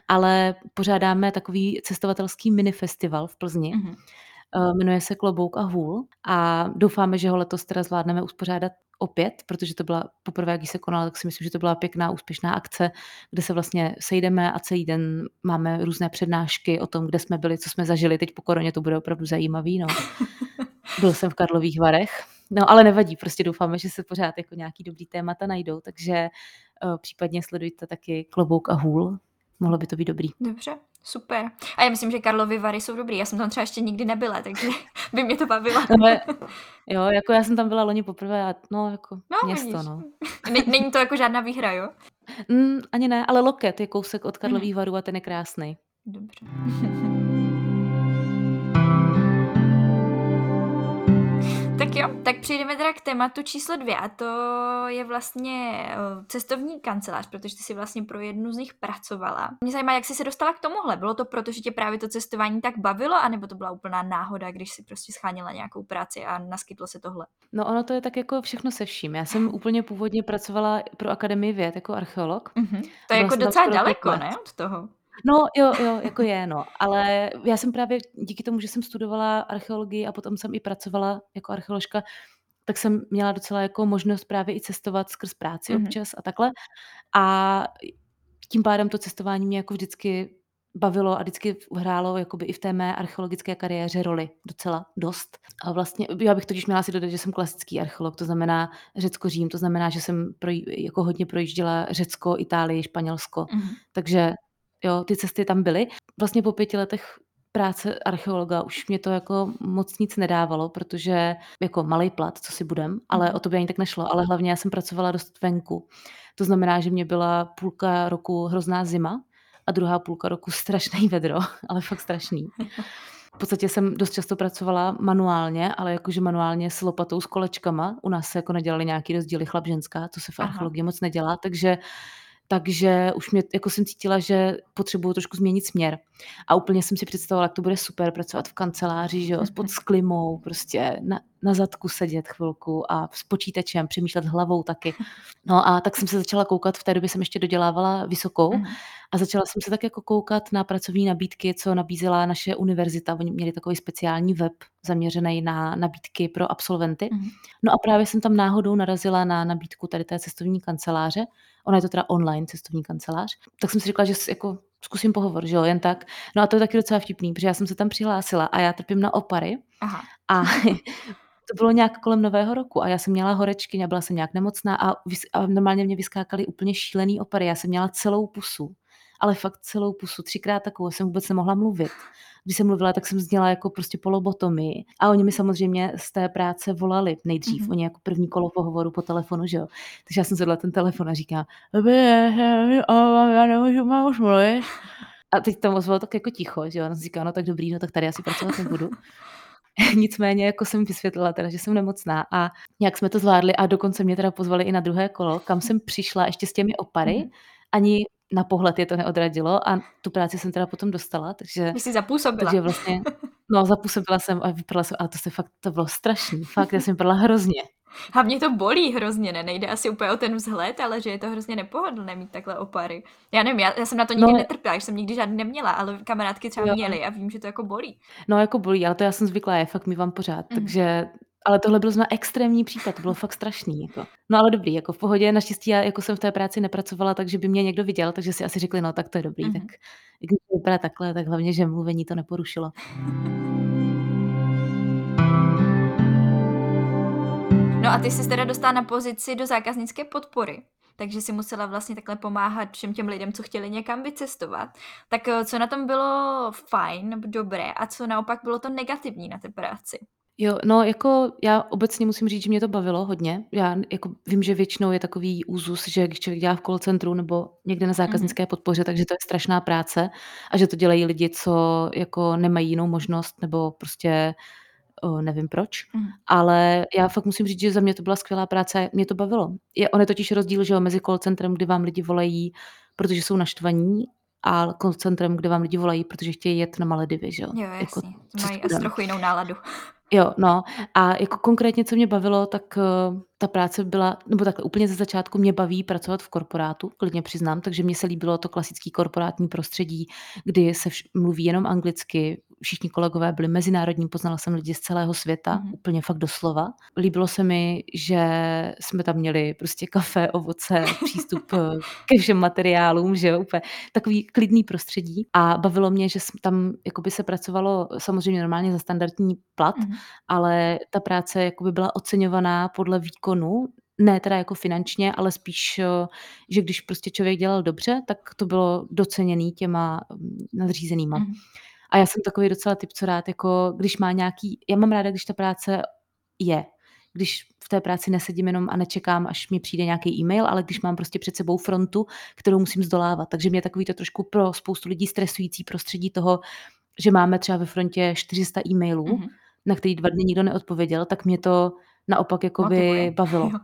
ale pořádáme takový cestovatelský mini festival v Plzni. Mm-hmm. Jmenuje se Klobouk a hůl a doufáme, že ho letos teda zvládneme uspořádat opět, protože to byla poprvé, když se konala, tak si myslím, že to byla pěkná, úspěšná akce, kde se vlastně sejdeme a celý den máme různé přednášky o tom, kde jsme byli, co jsme zažili. Teď po koroně to bude opravdu zajímavý. No. Byl jsem v Karlových Varech. No ale nevadí, prostě doufáme, že se pořád jako nějaký dobrý témata najdou, takže uh, případně sledujte taky Klobouk a hůl. Mohlo by to být dobrý. Dobře, super. A já myslím, že Karlovy Vary jsou dobrý. Já jsem tam třeba ještě nikdy nebyla, takže by mě to bavilo. Ale, jo, jako já jsem tam byla loni poprvé a no, jako no, město, vidíš. no. Není to jako žádná výhra, jo? Mm, ani ne, ale Loket je kousek od Karlových mm. Varů a ten je krásný. Dobře. jo, tak přejdeme teda k tématu číslo dvě a to je vlastně eh, cestovní kancelář, protože ty si vlastně pro jednu z nich pracovala. Mě zajímá, jak jsi se dostala k tomuhle. Bylo to proto, že tě právě to cestování tak bavilo, anebo to byla úplná náhoda, když si prostě scháněla nějakou práci a naskytlo se tohle? No ono to je tak jako všechno se vším. Já jsem úplně původně pracovala pro Akademii věd jako archeolog. Mm-hmm. To je jako docela daleko, ne, od toho? No jo, jo, jako je, no. Ale já jsem právě díky tomu, že jsem studovala archeologii a potom jsem i pracovala jako archeoložka, tak jsem měla docela jako možnost právě i cestovat skrz práci mm-hmm. občas a takhle. A tím pádem to cestování mě jako vždycky bavilo a vždycky hrálo jakoby i v té mé archeologické kariéře roli docela dost. A vlastně, já bych totiž měla si dodat, že jsem klasický archeolog, to znamená Řecko-Řím, to znamená, že jsem pro, jako hodně projížděla Řecko, Itálii, Španělsko, mm-hmm. takže jo, ty cesty tam byly. Vlastně po pěti letech práce archeologa už mě to jako moc nic nedávalo, protože jako malý plat, co si budem, ale Mhm. o to by ani tak nešlo. Ale hlavně já jsem pracovala dost venku. To znamená, že mě byla půlka roku hrozná zima a druhá půlka roku strašný vedro, ale fakt strašný. V podstatě jsem dost často pracovala manuálně, ale jakože manuálně s lopatou, s kolečkama. U nás se jako nedělaly nějaký rozdíly chlap, ženská, co se v archeologii moc nedělá, takže takže už mě, jako jsem cítila, že potřebuju trošku změnit směr. A úplně jsem si představovala, jak to bude super pracovat v kanceláři, že jo, pod sklimou, prostě na, na zadku sedět chvilku a s počítačem, přemýšlet hlavou taky. No a tak jsem se začala koukat, v té době jsem ještě dodělávala vysokou Mhm. a začala jsem se tak jako koukat na pracovní nabídky, co nabízela naše univerzita. Oni měli takový speciální web zaměřený na nabídky pro absolventy. Mhm. No a právě jsem tam náhodou narazila na nabídku tady té cestovní kanceláře. Ona je to teda online cestovní kancelář. Tak jsem si řekla, že jako zkusím pohovor, že jo, jen tak. No a to je taky docela vtipný, protože já jsem se tam přihlásila a já trpím na opary Aha. a to bylo nějak kolem nového roku a já jsem měla horečky, byla jsem nějak nemocná a, vys- a normálně mě vyskákaly úplně šílený opary. Já jsem měla celou pusu, ale fakt celou pusu, třikrát takovou, jsem vůbec nemohla mluvit. Když jsem mluvila, tak jsem zněla jako prostě polobotomii. A oni mi samozřejmě z té práce volali nejdřív. Mhm. Oni jako první kolo pohovoru po telefonu, že jo. Takže já jsem zvedla ten telefon a říkám, já nemůžu, mám už mluvit. A teď tam ozvalo tak jako ticho, že jo. A on říká, no tak dobrý, no tak tady asi pracovat nebudu. Nicméně jako jsem vysvětlila teda, že jsem nemocná a nějak jsme to zvládli a dokonce mě teda pozvali i na druhé kolo, kam jsem přišla ještě s těmi opary. Mhm. Ani na pohled je to neodradilo a tu práci jsem teda potom dostala, takže, jsi zapůsobila. takže vlastně, no zapůsobila jsem a vypadala jsem, a to se fakt, to bylo strašný, fakt, já jsem vypadala hrozně. A mě to bolí hrozně, ne? Nejde asi úplně o ten vzhled, ale že je to hrozně nepohodlné mít takhle opary. Já nevím, já, já jsem na to nikdy No. netrpěla, že jsem nikdy žádný neměla, ale kamarádky třeba Jo. měly a vím, že to jako bolí. No jako bolí, ale to já jsem zvyklá, je fakt mývám pořád, Mhm. takže ale tohle byl zrovna extrémní případ, to bylo fakt strašný. Jako. No ale dobrý, jako v pohodě, naštěstí já jako jsem v té práci nepracovala, takže by mě někdo viděl, takže si asi řekli, no tak to je dobrý, Mhm. tak i když to vypadá takhle, tak hlavně, že mluvení to neporušilo. No a ty jsi teda dostala na pozici do zákaznické podpory. Takže si musela vlastně takhle pomáhat všem těm lidem, co chtěli někam vycestovat. Tak eh, co na tom bylo fajn dobré a co naopak bylo to negativní na té práci? Jo, no jako já obecně musím říct, že mě to bavilo hodně. Já jako vím, že většinou je takový úzus, že když člověk dělá v call centru nebo někde na zákaznické podpoře, takže to je strašná práce a že to dělají lidi, co jako nemají jinou možnost nebo prostě o, nevím proč. Mhm. Ale já fakt musím říct, že za mě to byla skvělá práce, mě to bavilo. Je, on je totiž rozdíl, že jo, mezi call centrem, kdy vám lidi volají, protože jsou naštvaní, a call centrem, kde vám lidi volají, protože chtějí jet na Maledivy, že jo. Jo, Jako, jasně. To co mají si asi trochu jinou náladu. Jo, no a jako konkrétně, co mě bavilo, tak uh, ta práce byla, nebo takhle úplně ze začátku mě baví pracovat v korporátu, klidně přiznám, takže mně se líbilo to klasický korporátní prostředí, kdy se vš- mluví jenom anglicky, všichni kolegové byli mezinárodní, poznala jsem lidi z celého světa, Mhm. úplně fakt doslova. Líbilo se mi, že jsme tam měli prostě kafe, ovoce, přístup eh, ke všem materiálům, že jo, úplně takový klidný prostředí a bavilo mě, že tam jakoby se pracovalo samozřejmě normálně za standardní plat, Mhm. ale ta práce jakoby byla oceňovaná podle výkonu, ne teda jako finančně, ale spíš, eh, že když prostě člověk dělal dobře, tak to bylo doceněný těma mm, nadřízenýma. Mhm. A já jsem takový docela typ, co rád, jako když má nějaký, já mám ráda, když ta práce je, když v té práci nesedím jenom a nečekám, až mi přijde nějaký e-mail, ale když mám prostě před sebou frontu, kterou musím zdolávat. Takže mě takový to trošku pro spoustu lidí stresující prostředí toho, že máme třeba ve frontě 400 e-mailů, Mhm. na který dva dny nikdo neodpověděl, tak mě to naopak jakoby Motivuje. bavilo.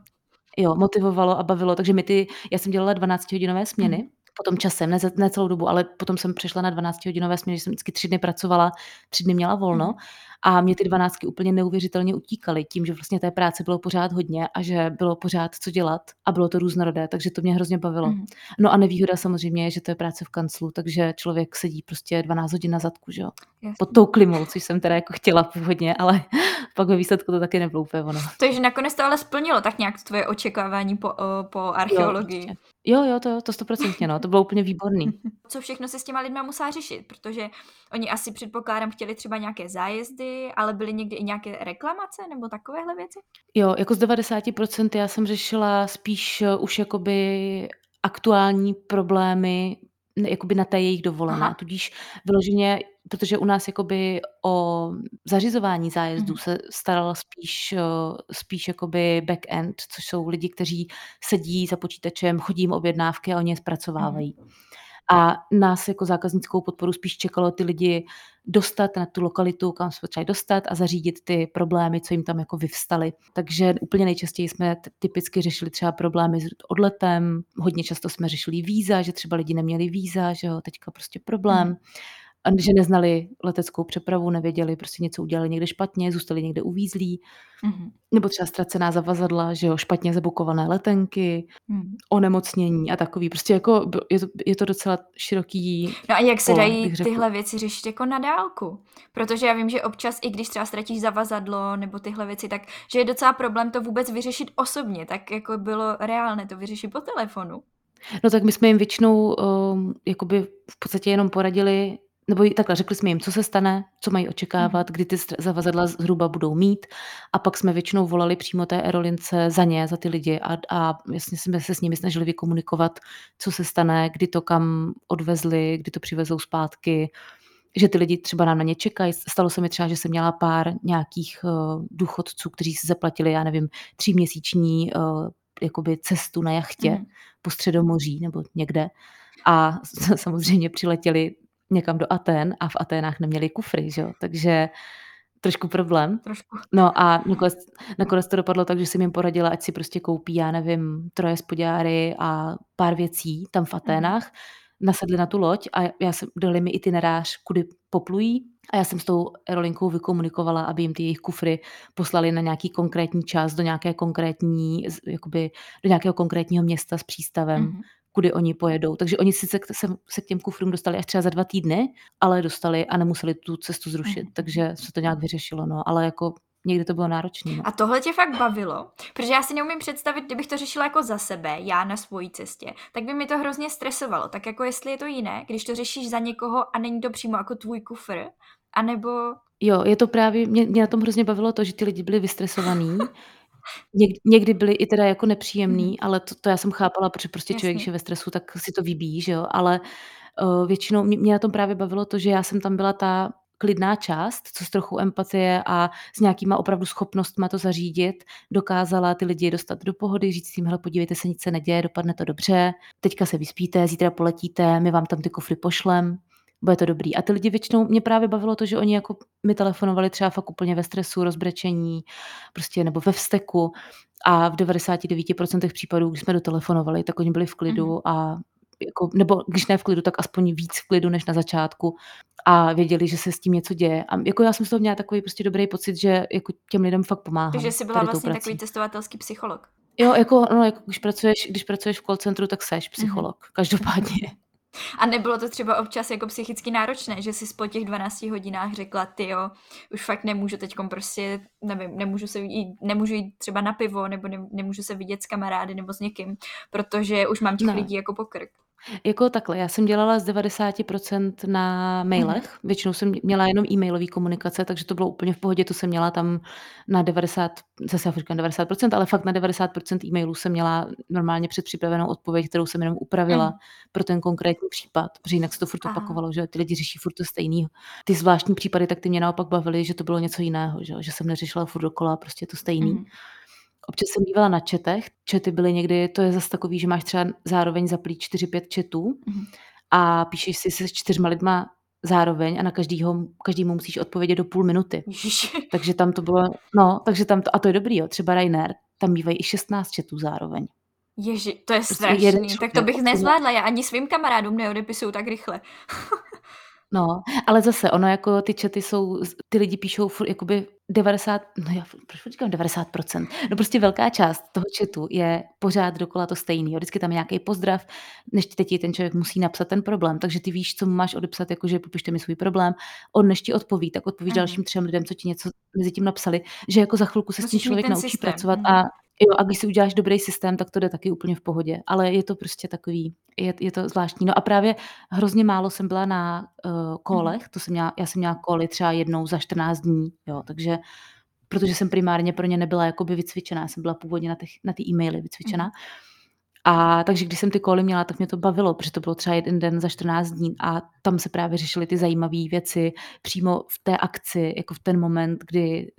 Jo. Motivovalo a bavilo. Takže my ty, já jsem dělala 12-hodinové směny, Mhm. Potom časem, ne, za- ne celou dobu, ale potom jsem přešla na 12-hodinové směny, že jsem vždycky tři dny pracovala, tři dny měla volno Mhm. a mě ty dvanáctky úplně neuvěřitelně utíkaly tím, že vlastně té práce bylo pořád hodně a že bylo pořád co dělat a bylo to různorodé, takže to mě hrozně bavilo. Mhm. No a nevýhoda samozřejmě je, že to je práce v kanclu, takže člověk sedí prostě 12 hodin na zadku, že jo. Pod tou klimou, což jsem teda jako chtěla původně, ale pak ve výsledku to taky nebylo úplně ono. Takže nakonec to ale splnilo tak nějak tvoje očekávání po, po archeologii. určitě. Jo, jo, to, to stoprocentně, no, to bylo úplně výborný. Co všechno se s těma lidma musela řešit, protože oni asi předpokládám chtěli třeba nějaké zájezdy, ale byly někdy i nějaké reklamace nebo takovéhle věci? Jo, jako z 90% já jsem řešila spíš eh, už jakoby aktuální problémy jakoby na té jejich dovolené. Aha. Tudíž vyloženě, protože u nás jakoby o zařizování zájezdů mm. se staral spíš, spíš jakoby back-end, což jsou lidi, kteří sedí za počítačem, chodí jim objednávky a oni je zpracovávají. A nás jako zákaznickou podporu spíš čekalo ty lidi dostat na tu lokalitu, kam jsme potřebovali dostat a zařídit ty problémy, co jim tam jako vyvstaly. Takže úplně nejčastěji jsme typicky řešili třeba problémy s odletem, hodně často jsme řešili víza, že třeba lidi neměli víza, že jo, teďka prostě problém. Hmm a že neznali leteckou přepravu, nevěděli, prostě něco udělali někde špatně, zůstali někde uvízlí, mm-hmm. nebo třeba ztracená zavazadla, že jo, špatně zabukované letenky, mm. onemocnění a takový. Prostě jako je to, je to docela široký No a jak se pole, dají tyhle věci řešit jako na dálku? Protože já vím, že občas, i když třeba ztratíš zavazadlo nebo tyhle věci, tak že je docela problém to vůbec vyřešit osobně, tak jako bylo reálné to vyřešit po telefonu. No tak my jsme jim většinou um, jakoby v podstatě jenom poradili, nebo takhle, řekli jsme jim, co se stane, co mají očekávat, mhm. kdy ty zavazadla zhruba budou mít a pak jsme většinou volali přímo té aerolince za ně, za ty lidi a, a jasně jsme se s nimi snažili vykomunikovat, co se stane, kdy to kam odvezli, kdy to přivezou zpátky, že ty lidi třeba nám na ně čekají. Stalo se mi třeba, že jsem měla pár nějakých uh, důchodců, kteří si zaplatili, já nevím, tříměsíční uh, jakoby cestu na jachtě mm. po Středomoří nebo někde a samozřejmě přiletěli někam do Aten a v Aténách neměli kufry, že jo? takže trošku problém. Trošku. No a nakonec, nakonec to dopadlo tak, že jsem jim poradila, ať si prostě koupí, já nevím, troje spodňáry a pár věcí tam v Aténách, mm. nasedli na tu loď a já jsem, dali mi itinerář, kudy poplují a já jsem s tou aerolinkou vykomunikovala, aby jim ty jejich kufry poslali na nějaký konkrétní čas do nějaké konkrétní, jakoby do nějakého konkrétního města s přístavem. Mm kudy oni pojedou. Takže oni sice se, se k těm kufrům dostali až třeba za dva týdny, ale dostali a nemuseli tu cestu zrušit, mm. takže se to nějak vyřešilo, no, ale jako někdy to bylo náročné. No. A tohle tě fakt bavilo? Protože já si neumím představit, kdybych to řešila jako za sebe, já na svojí cestě, tak by mi to hrozně stresovalo. Tak jako jestli je to jiné, když to řešíš za někoho a není to přímo jako tvůj kufr, anebo... Jo, je to právě, mě, mě na tom hrozně bavilo to, že ty lidi byli vystresovaní, Něk, někdy byly i teda jako nepříjemný, mm. ale to, to já jsem chápala, protože prostě člověk, když je ve stresu, tak si to vybíjí, že jo, ale uh, většinou mě, mě na tom právě bavilo to, že já jsem tam byla ta klidná část, co s trochu empatie a s nějakýma opravdu schopnostma to zařídit, dokázala ty lidi dostat do pohody, říct jim, hele, podívejte se, nic se neděje, dopadne to dobře, teďka se vyspíte, zítra poletíte, my vám tam ty kufry pošlem bude to dobrý. A ty lidi většinou, mě právě bavilo to, že oni jako mi telefonovali třeba fakt úplně ve stresu, rozbrečení, prostě nebo ve vsteku a v 99% případů, když jsme dotelefonovali, tak oni byli v klidu mm-hmm. a jako, nebo když ne v klidu, tak aspoň víc v klidu než na začátku a věděli, že se s tím něco děje. A jako já jsem z toho měla takový prostě dobrý pocit, že jako těm lidem fakt pomáhá. Takže jsi byla vlastně takový testovatelský psycholog. Jo, jako, no, jako když, pracuješ, když pracuješ v call centru, tak seš mhm. psycholog, mm-hmm. každopádně. A nebylo to třeba občas jako psychicky náročné, že si po těch 12 hodinách řekla, ty jo, už fakt nemůžu teď prostě, nevím, nemůžu se jít, nemůžu jít třeba na pivo, nebo ne, nemůžu se vidět s kamarády nebo s někým, protože už mám těch no. lidí jako pokrk. Jako takhle, já jsem dělala z 90% na mailech, mm. většinou jsem měla jenom e-mailové komunikace, takže to bylo úplně v pohodě, to jsem měla tam na 90, zase já říkám 90%, ale fakt na 90% e-mailů jsem měla normálně předpřipravenou odpověď, kterou jsem jenom upravila mm. pro ten konkrétní případ, protože jinak se to furt Aha. opakovalo, že ty lidi řeší furt to stejný. Ty zvláštní případy, tak ty mě naopak bavily, že to bylo něco jiného, že, že jsem neřešila furt dokola prostě to stejný. Mm. Občas jsem dívala na četech. Čety byly někdy, to je zase takový, že máš třeba zároveň zaplý 4-5 četů mm-hmm. a píšeš si se čtyřma lidma zároveň a na každýho, každému musíš odpovědět do půl minuty. takže tam to bylo, no, takže tam to, a to je dobrý, jo, třeba Rainer, tam bývají i 16 četů zároveň. Ježi, to je prostě strašný, tak to bych nezvládla, já ani svým kamarádům neodepisuju tak rychle. No, ale zase ono jako ty chaty jsou, ty lidi píšou furt jakoby 90, no já proč říkám 90%, no prostě velká část toho chatu je pořád dokola to stejný, vždycky tam je nějaký pozdrav, než teď ten člověk musí napsat ten problém, takže ty víš, co mu máš odepsat, jakože popište mi svůj problém, on než ti odpoví, tak odpovíš mm. dalším třem lidem, co ti něco mezi tím napsali, že jako za chvilku se Musíš s tím člověk naučí systém. pracovat mm. a Jo, a když si uděláš dobrý systém, tak to jde taky úplně v pohodě. Ale je to prostě takový, je, je to zvláštní. No a právě hrozně málo jsem byla na uh, kolech, to jsem měla, já jsem měla koly třeba jednou za 14 dní, jo, takže protože jsem primárně pro ně nebyla jakoby vycvičená, jsem byla původně na, těch, na ty e-maily vycvičená. Mm. A takže když jsem ty koly měla, tak mě to bavilo, protože to bylo třeba jeden den za 14 dní a tam se právě řešily ty zajímavé věci přímo v té akci, jako v ten moment, kdy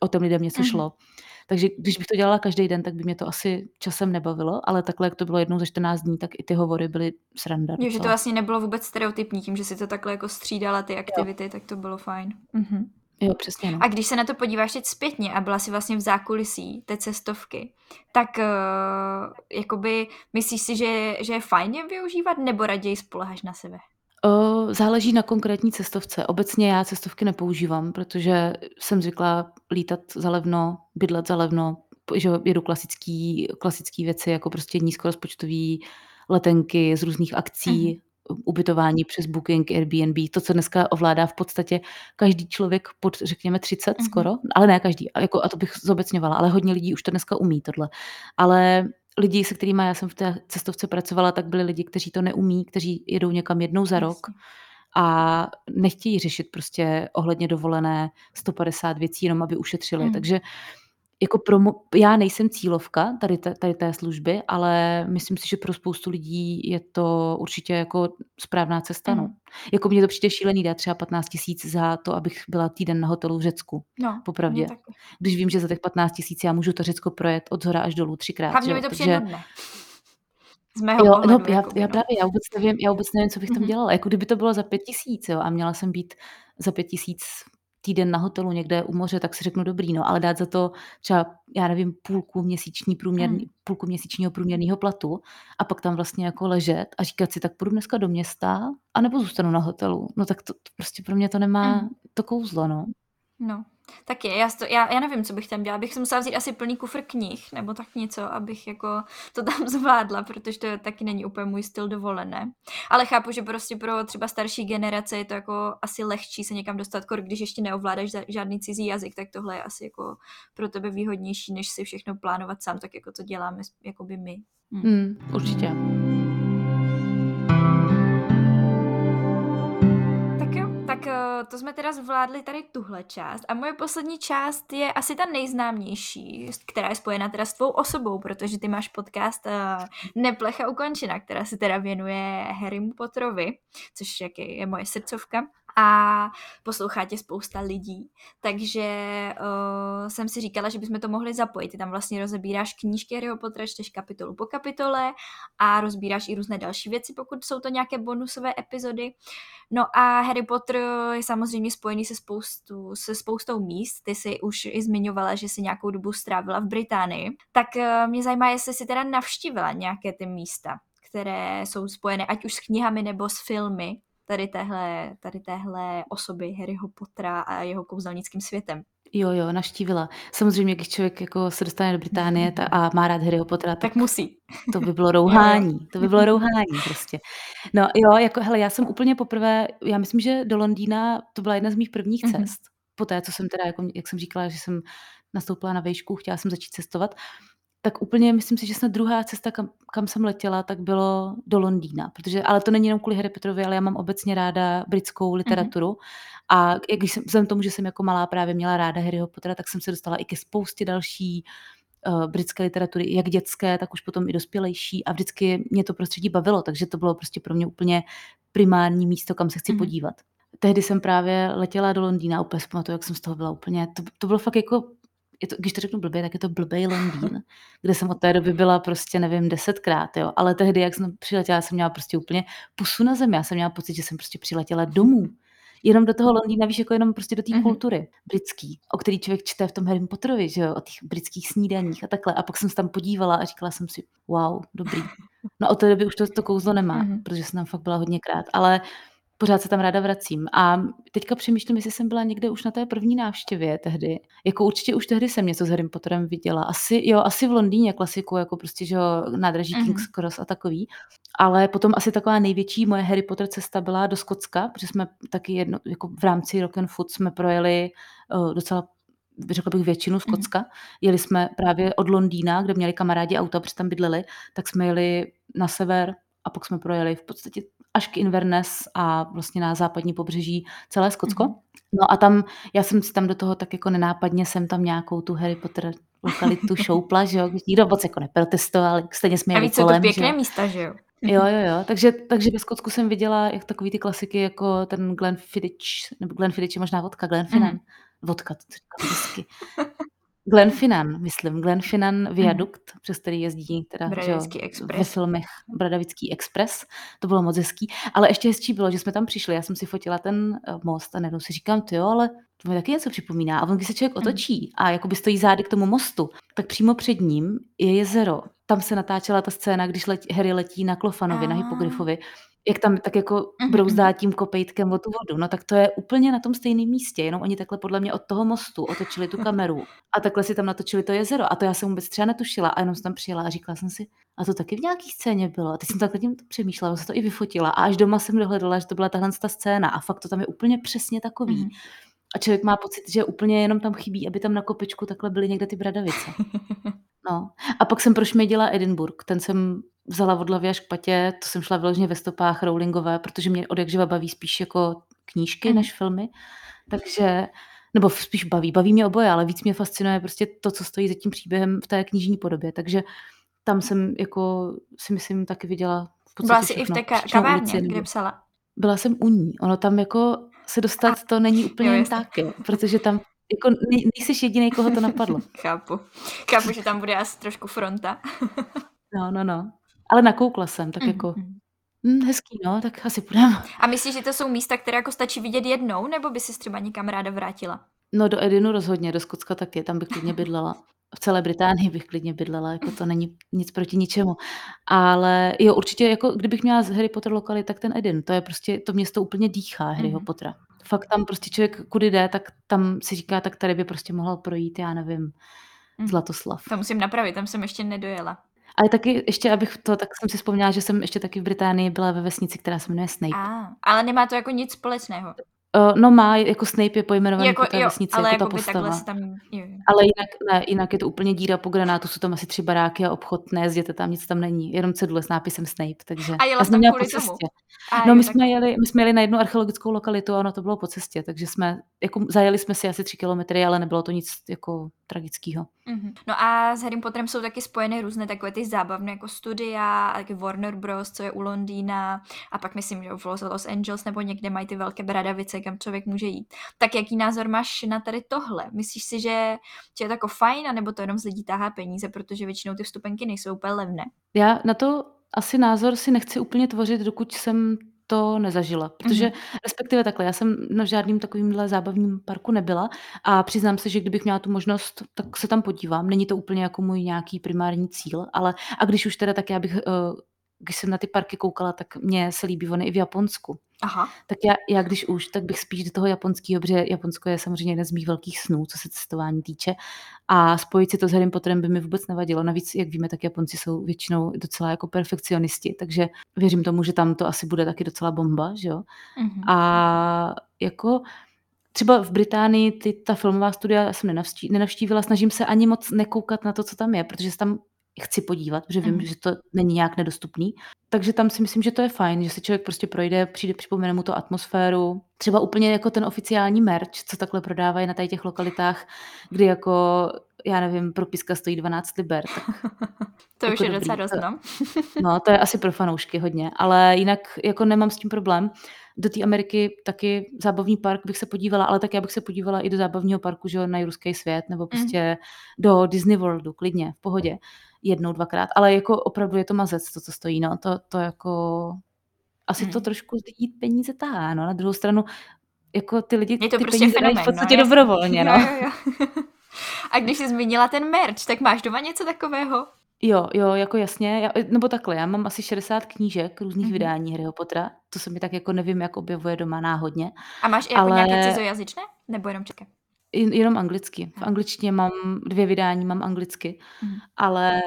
o tom lidem něco šlo. Mm-hmm. Takže když bych to dělala každý den, tak by mě to asi časem nebavilo, ale takhle, jak to bylo jednou za 14 dní, tak i ty hovory byly sranda. Jo, že to vlastně nebylo vůbec stereotypní, tím, že si to takhle jako střídala ty aktivity, jo. tak to bylo fajn. Mhm. Jo, přesně. No. A když se na to podíváš teď zpětně a byla si vlastně v zákulisí té cestovky, tak uh, jakoby myslíš si, že, že je fajn je využívat nebo raději spoleháš na sebe? Uh, záleží na konkrétní cestovce. Obecně já cestovky nepoužívám, protože jsem zvyklá lítat za levno, bydlet za levno, že jedu klasický, klasický věci, jako prostě nízkorozpočtový letenky z různých akcí, mm ubytování přes Booking, Airbnb, to, co dneska ovládá v podstatě každý člověk pod, řekněme, 30 mm-hmm. skoro, ale ne každý, jako, a to bych zobecňovala, ale hodně lidí už to dneska umí tohle. Ale lidi, se kterými já jsem v té cestovce pracovala, tak byli lidi, kteří to neumí, kteří jedou někam jednou za rok a nechtějí řešit prostě ohledně dovolené 150 věcí, jenom aby ušetřili. Mm. Takže jako pro já nejsem cílovka tady, te, tady té služby, ale myslím si, že pro spoustu lidí je to určitě jako správná cesta. Mm. No. Jako mně to přijde šílený dát třeba 15 tisíc za to, abych byla týden na hotelu v Řecku. No, popravdě. Když vím, že za těch 15 tisíc já můžu to Řecko projet od zhora až dolů třikrát. Hlavně mi to přijde Takže... Z mého jo, pohledu, no, já, já, právě, já vůbec nevím, já vůbec nevím, co bych tam mm-hmm. dělala. Jako kdyby to bylo za pět tisíc, jo, a měla jsem být za pět tisíc týden na hotelu někde u moře, tak si řeknu dobrý, no, ale dát za to třeba, já nevím, půlku, měsíční průměrný, hmm. půlku měsíčního průměrného platu a pak tam vlastně jako ležet a říkat si, tak půjdu dneska do města a nebo zůstanu na hotelu. No tak to, to prostě pro mě to nemá hmm. to kouzlo, no. No, tak je, já, to, já, já nevím, co bych tam dělala. Bych musela vzít asi plný kufr knih, nebo tak něco, abych jako to tam zvládla, protože to taky není úplně můj styl dovolené. Ale chápu, že prostě pro třeba starší generace je to jako asi lehčí se někam dostat, když ještě neovládáš žádný cizí jazyk, tak tohle je asi jako pro tebe výhodnější, než si všechno plánovat sám, tak jako to děláme jako by my. Hmm. Hmm, určitě. To jsme teda zvládli tady tuhle část. A moje poslední část je asi ta nejznámější, která je spojena teda s tvou osobou, protože ty máš podcast uh, Neplecha ukončena, která se teda věnuje Harrymu Potterovi, což je, je moje srdcovka a poslouchá tě spousta lidí. Takže uh, jsem si říkala, že bychom to mohli zapojit. Ty tam vlastně rozebíráš knížky Harryho Pottera, čteš kapitolu po kapitole a rozbíráš i různé další věci, pokud jsou to nějaké bonusové epizody. No a Harry Potter je samozřejmě spojený se, spoustu, se spoustou míst. Ty jsi už i zmiňovala, že jsi nějakou dobu strávila v Británii. Tak uh, mě zajímá, jestli jsi teda navštívila nějaké ty místa, které jsou spojené ať už s knihami nebo s filmy tady téhle, tady téhle osoby Harryho Pottera a jeho kouzelnickým světem. Jo, jo, naštívila. Samozřejmě, když člověk jako se dostane do Británie ta, a má rád Harryho Pottera, tak, tak musí. To by bylo rouhání. To by bylo rouhání prostě. No jo, jako hele, já jsem úplně poprvé, já myslím, že do Londýna to byla jedna z mých prvních mm-hmm. cest. Po té, co jsem teda, jako, jak jsem říkala, že jsem nastoupila na vejšku, chtěla jsem začít cestovat, tak úplně myslím si, že snad druhá cesta, kam, kam jsem letěla, tak bylo do Londýna. Protože, ale to není jenom kvůli Harry Potterovi, ale já mám obecně ráda britskou mhm. literaturu. Mm-hmm. A když jsem, vzhledem tomu, že jsem jako malá právě měla ráda Harryho Pottera, tak jsem se dostala i ke spoustě další uh, britské literatury, jak dětské, tak už potom i dospělejší. A vždycky mě to prostředí bavilo, takže to bylo prostě pro mě úplně primární místo, kam se chci mm-hmm. podívat. Tehdy jsem právě letěla do Londýna, úplně to, jak jsem z toho byla úplně, to, to bylo fakt jako je to, když to řeknu blbě, tak je to blbej Londýn, kde jsem od té doby byla prostě, nevím, desetkrát, jo. Ale tehdy, jak jsem přiletěla, jsem měla prostě úplně pusu na zemi. Já jsem měla pocit, že jsem prostě přiletěla domů. Jenom do toho Londýna, víš, jako jenom prostě do té mm-hmm. kultury britský, o který člověk čte v tom Harry Potterovi, že jo, o těch britských snídaních a takhle. A pak jsem se tam podívala a říkala jsem si, wow, dobrý. No od té doby už to, to kouzlo nemá, mm-hmm. protože jsem tam fakt byla hodněkrát. Ale pořád se tam ráda vracím. A teďka přemýšlím, jestli jsem byla někde už na té první návštěvě tehdy. Jako určitě už tehdy jsem něco s Harry Potterem viděla. Asi, jo, asi v Londýně klasiku, jako prostě, že jo, nádraží mm-hmm. King's Cross a takový. Ale potom asi taková největší moje Harry Potter cesta byla do Skotska, protože jsme taky jedno, jako v rámci Rock and Food jsme projeli uh, docela řekla bych většinu Skotska. Mm-hmm. Jeli jsme právě od Londýna, kde měli kamarádi auta, protože tam bydleli, tak jsme jeli na sever a pak jsme projeli v podstatě až k Inverness a vlastně na západní pobřeží celé Skotsko. Mm-hmm. No a tam, já jsem si tam do toho tak jako nenápadně jsem tam nějakou tu Harry Potter lokalitu šoupla, že jo, nikdo moc jako neprotestoval, stejně jsme A jeli víc jsou to kolem, že pěkné jo. místa, že jo? Jo, jo, jo. Takže, takže ve Skotsku jsem viděla jak takový ty klasiky, jako ten Glenfiddich, nebo Glenfiddich je možná vodka, Glenfinnan. Mhm. Vodka, to říkám vždycky. Glenfinnan, myslím. Glenfinnan viadukt, přes který jezdí teda, že jo, ve filmech Bradavický expres. To bylo moc hezký. Ale ještě hezčí bylo, že jsme tam přišli, já jsem si fotila ten eh, most a najednou si říkám, ty jo, ale to mi taky něco připomíná. A on, když se člověk Mhm. otočí a jakoby stojí zády k tomu mostu, tak přímo před ním je jezero. Tam se natáčela ta scéna, když letí, Harry letí na Klofanovi, na. Hypogryfovi. Jak tam tak jako Mhm, brouzdá mhm. tím kopejtkem o tu vodu. No tak to je úplně na tom stejném místě, jenom oni takhle podle mě od toho mostu otočili tu kameru a takhle si tam natočili to jezero. A to já jsem vůbec třeba netušila a jenom jsem tam přijela a říkala jsem si, a to taky v nějaký scéně bylo. A teď jsem takhle tím přemýšlela, jsem to i vyfotila a až doma jsem dohledala, že to byla tahle ta scéna a fakt to tam je úplně přesně takový. Mhm. A člověk má pocit, že úplně jenom tam chybí, aby tam na kopečku takhle byly někde ty bradavice. No. A pak jsem prošmědila Edinburgh. Ten jsem vzala od hlavy až k patě, to jsem šla vyloženě ve stopách Rowlingové, protože mě od jak živa baví spíš jako knížky Mhm. než filmy. Takže, nebo spíš baví, baví mě oboje, ale víc mě fascinuje prostě to, co stojí za tím příběhem v té knižní podobě. Takže tam jsem jako si myslím taky viděla v podstatě Byla jsi i v všechno. té ka- Všechno kavárně, kde psala? Byla jsem u ní. Ono tam jako se dostat, to není úplně jo, jen tak, jo, protože tam jako nejsiš jediný, koho to napadlo. Chápu. Chápu, že tam bude asi trošku fronta. No, no, no. Ale nakoukla jsem, tak Mhm, jako, mhm. hm, hezký, no, tak asi půjdeme. A myslíš, že to jsou místa, které jako stačí vidět jednou, nebo by si třeba někam ráda vrátila? No do Edinu rozhodně, do Skotska taky, tam bych klidně bydlela. V celé Británii bych klidně bydlela, jako to není nic proti ničemu. Ale jo, určitě, jako kdybych měla z Harry Potter lokalit, tak ten Edin, to je prostě, to město úplně dýchá Harryho Mhm. Pottera. Fakt tam prostě člověk, kudy jde, tak tam si říká, tak tady by prostě mohl projít, já nevím, Mhm. Zlatoslav. To musím napravit, tam jsem ještě nedojela. Ale taky ještě, abych to, tak jsem si vzpomněla, že jsem ještě taky v Británii byla ve vesnici, která se jmenuje Snape. A, ale nemá to jako nic společného. Uh, no má, jako Snape je pojmenovaný Jako, po té jo, vesnici, ale jako ta jako postava. takhle tam... Jo. Ale jinak ne, jinak je to úplně díra po granátu, jsou tam asi tři baráky a obchod, nejezděte tam, nic tam není, jenom cedule s nápisem Snape, takže A jela tam po kvůli tomu? cestě. A No my tak- jsme, jeli, my jsme jeli na jednu archeologickou lokalitu a ono to bylo po cestě, takže jsme, jako zajeli jsme si asi tři kilometry, ale nebylo to nic jako tragického. Mhm. No a s Harry Potterem jsou taky spojené různé takové ty zábavné jako studia, taky Warner Bros., co je u Londýna a pak myslím, že v Los- Los Angeles nebo někde mají ty velké bradavice, kam člověk může jít. Tak jaký názor máš na tady tohle? Myslíš si, že, že je to jako fajn, anebo to jenom z lidí táhá peníze, protože většinou ty vstupenky nejsou úplně levné? Já na to asi názor si nechci úplně tvořit, dokud jsem to nezažila, protože Mhm. respektive takhle, já jsem na žádným takovýmhle zábavním parku nebyla a přiznám se, že kdybych měla tu možnost, tak se tam podívám. Není to úplně jako můj nějaký primární cíl, ale a když už teda, tak já bych, eh, když jsem na ty parky koukala, tak mně se líbí ony i v Japonsku. Aha. Tak já, já když už, tak bych spíš do toho japonského, protože Japonsko je samozřejmě jeden z mých velkých snů, co se cestování týče. A spojit si to s Harry Potterem by mi vůbec nevadilo. Navíc, jak víme, tak Japonci jsou většinou docela jako perfekcionisti, takže věřím tomu, že tam to asi bude taky docela bomba, že jo. Mhm. A jako třeba v Británii ty, ta filmová studia já jsem nenavští, nenavštívila, snažím se ani moc nekoukat na to, co tam je, protože se tam chci podívat, protože vím, Mhm. že to není nějak nedostupný. Takže tam si myslím, že to je fajn, že se člověk prostě projde, přijde, připomene mu to atmosféru. Třeba úplně jako ten oficiální merch, co takhle prodávají na tady těch lokalitách, kdy jako, já nevím, propiska stojí 12 liber, tak to už jako je dobrý. docela dost, no. No, to je asi pro fanoušky hodně, ale jinak jako nemám s tím problém. Do té Ameriky taky zábavní park bych se podívala, ale tak já bych se podívala i do zábavního parku, že jo, na Jurský svět, nebo prostě do Disney Worldu, klidně, v pohodě. Jednou, dvakrát, ale jako opravdu je to mazec, to, co stojí, no, to, to jako, asi to Mhm. trošku lidí peníze tahá, no, na druhou stranu, jako ty lidi Je to ty prostě peníze dají v no, podstatě jasně. dobrovolně, no. Jo, jo, jo. A když jsi zmínila ten merch, tak máš doma něco takového? Jo, jo, jako jasně, já, nebo takhle, já mám asi 60 knížek různých Mhm. vydání Harryho Pottera, to se mi tak jako nevím, jak objevuje doma náhodně. A máš i jako Ale- nějaké cizojazyčné? Nebo jenom české? Jen- Jenom anglicky. V angličtině mám dvě vydání, mám anglicky, Mhm. ale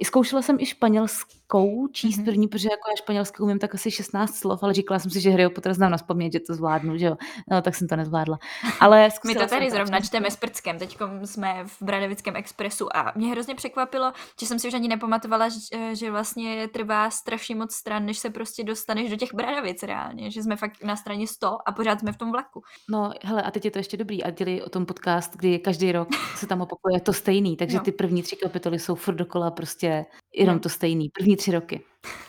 i- zkoušela jsem i španělsky, španělskou číst mm-hmm. první, protože jako já španělsky umím tak asi 16 slov, ale říkala jsem si, že Harryho Potter znám na že to zvládnu, že jo. No, tak jsem to nezvládla. Ale My to tady zrovna čteme s Prckem, teď jsme v Bradevickém expresu a mě hrozně překvapilo, že jsem si už ani nepamatovala, že, že vlastně trvá strašně moc stran, než se prostě dostaneš do těch Bradavic reálně, že jsme fakt na straně 100 a pořád jsme v tom vlaku. No, hele, a teď je to ještě dobrý a dělí o tom podcast, kdy každý rok se tam opakuje to stejný, takže no. ty první tři kapitoly jsou furt dokola prostě jenom no. to stejný, první tři roky.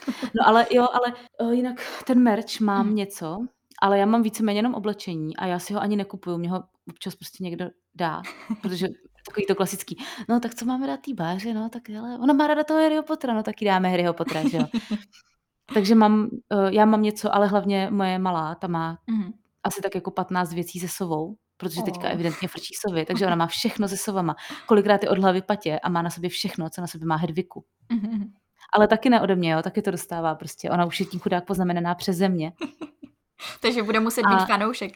No ale jo, ale o, jinak ten merch mám mm. něco, ale já mám víceméně jenom oblečení a já si ho ani nekupuju, mě ho občas prostě někdo dá, protože takový to klasický. No tak co máme dát té báře, no tak ale ona má ráda toho Harryho Pottera, no tak jí dáme Harryho Pottera, že jo. Takže mám, já mám něco, ale hlavně moje malá, ta má mm. asi tak jako 15 věcí se sovou, protože oh. teďka evidentně frčí sovy, takže ona má všechno se sovama. Kolikrát je od hlavy patě a má na sobě všechno, co na sobě má Hedviku. Mm-hmm. Ale taky ne ode mě, jo, taky to dostává prostě. Ona už je tím chudák poznamenaná přes země. takže bude muset a... být fanoušek.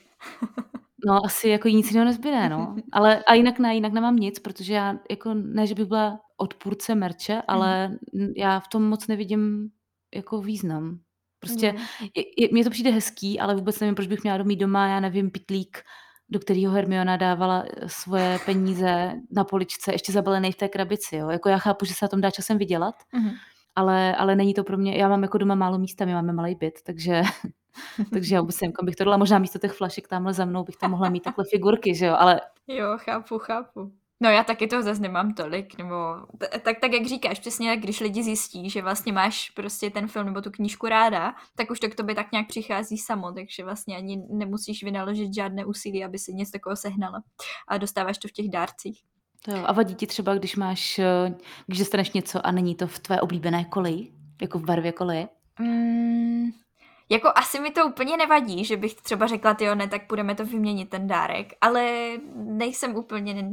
no, asi jako nic jiného nezbyde, no. Ale a jinak ne, jinak nemám nic, protože já jako ne, že bych byla odpůrce merče, ale mm. já v tom moc nevidím jako význam. Prostě mm. je, je, mně to přijde hezký, ale vůbec nevím, proč bych měla mít doma, já nevím, pitlík do kterého Hermiona dávala eh, svoje peníze na poličce, ještě zabalený v té krabici. Jo? Jako já chápu, že se na tom dá časem vydělat, mm-hmm. Ale, ale není to pro mě, já mám jako doma málo místa, my máme malý byt, takže, takže já vůbec nevím, kam bych to dala. Možná místo těch flašek tamhle za mnou bych tam mohla mít takhle figurky, že jo, ale... Jo, chápu, chápu. No já taky toho zase nemám tolik, nebo tak, tak jak říkáš, přesně když lidi zjistí, že vlastně máš prostě ten film nebo tu knížku ráda, tak už to k tobě tak nějak přichází samo, takže vlastně ani nemusíš vynaložit žádné úsilí, aby si něco takového sehnala a dostáváš to v těch dárcích. To jo, a vadí ti třeba, když máš, eh, když dostaneš něco a není to v tvé oblíbené koleji, jako v barvě koleje? Mm, jako asi mi to úplně nevadí, že bych třeba řekla, jo, ne, tak budeme to vyměnit ten dárek, ale nejsem úplně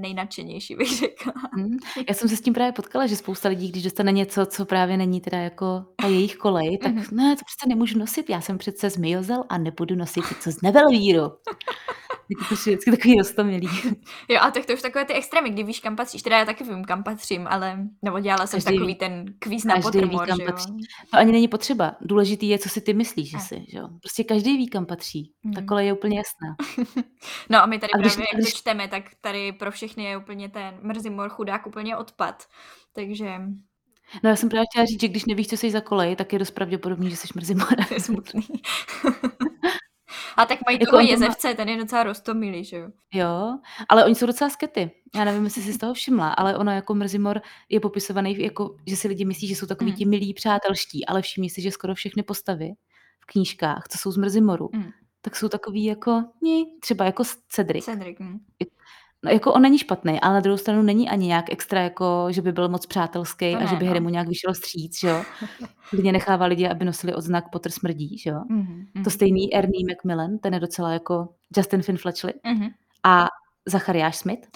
nejnadšenější, bych řekla. Hmm. Já jsem se s tím právě potkala, že spousta lidí, když dostane něco, co právě není teda jako ta jejich kolej, tak mm-hmm. ne, to přece nemůžu nosit, já jsem přece z Miozel a nebudu nosit něco z Nevelvíru. Je to prostě vždycky takový rostomilý. Jo, a tak to už takové ty extrémy, kdy víš, kam patříš. Teda já taky vím, kam patřím, ale nebo dělala jsem každý takový ví, ten kvíz na potrmor, ví, kam patří. To ani není potřeba. Důležitý je, co si ty myslíš, že jsi, že jo. Prostě každý ví, kam patří. Hmm. Ta kole je úplně jasná. no a my tady a když, právě, jak když... to čteme, tak tady pro všechny je úplně ten mrzimor chudák úplně odpad. Takže No já jsem právě chtěla říct, že když nevíš, co jsi za kolej, tak je dost pravděpodobný, že jsi mrzimor. To je smutný. A tak mají jako toho jezevce, má... ten je docela rostomilý, že jo? Jo, ale oni jsou docela skety. Já nevím, jestli jsi z toho všimla, ale ono jako Mrzimor je popisovaný, jako, že si lidi myslí, že jsou takový mm. ti milí přátelští, ale všimni si, že skoro všechny postavy v knížkách, co jsou z Mrzimoru, mm. tak jsou takový jako, ní, třeba jako Cedric. Cedric, mm. No, jako on není špatný, ale na druhou stranu není ani nějak extra, jako, že by byl moc přátelský a že by no. mu nějak vyšel stříc, že jo. Klidně nechává lidi, aby nosili odznak Potter smrdí, že jo. Mm-hmm. To stejný Ernie Macmillan, ten je docela jako Justin Finn Fletchley. Mm-hmm. A Zachariáš Smith,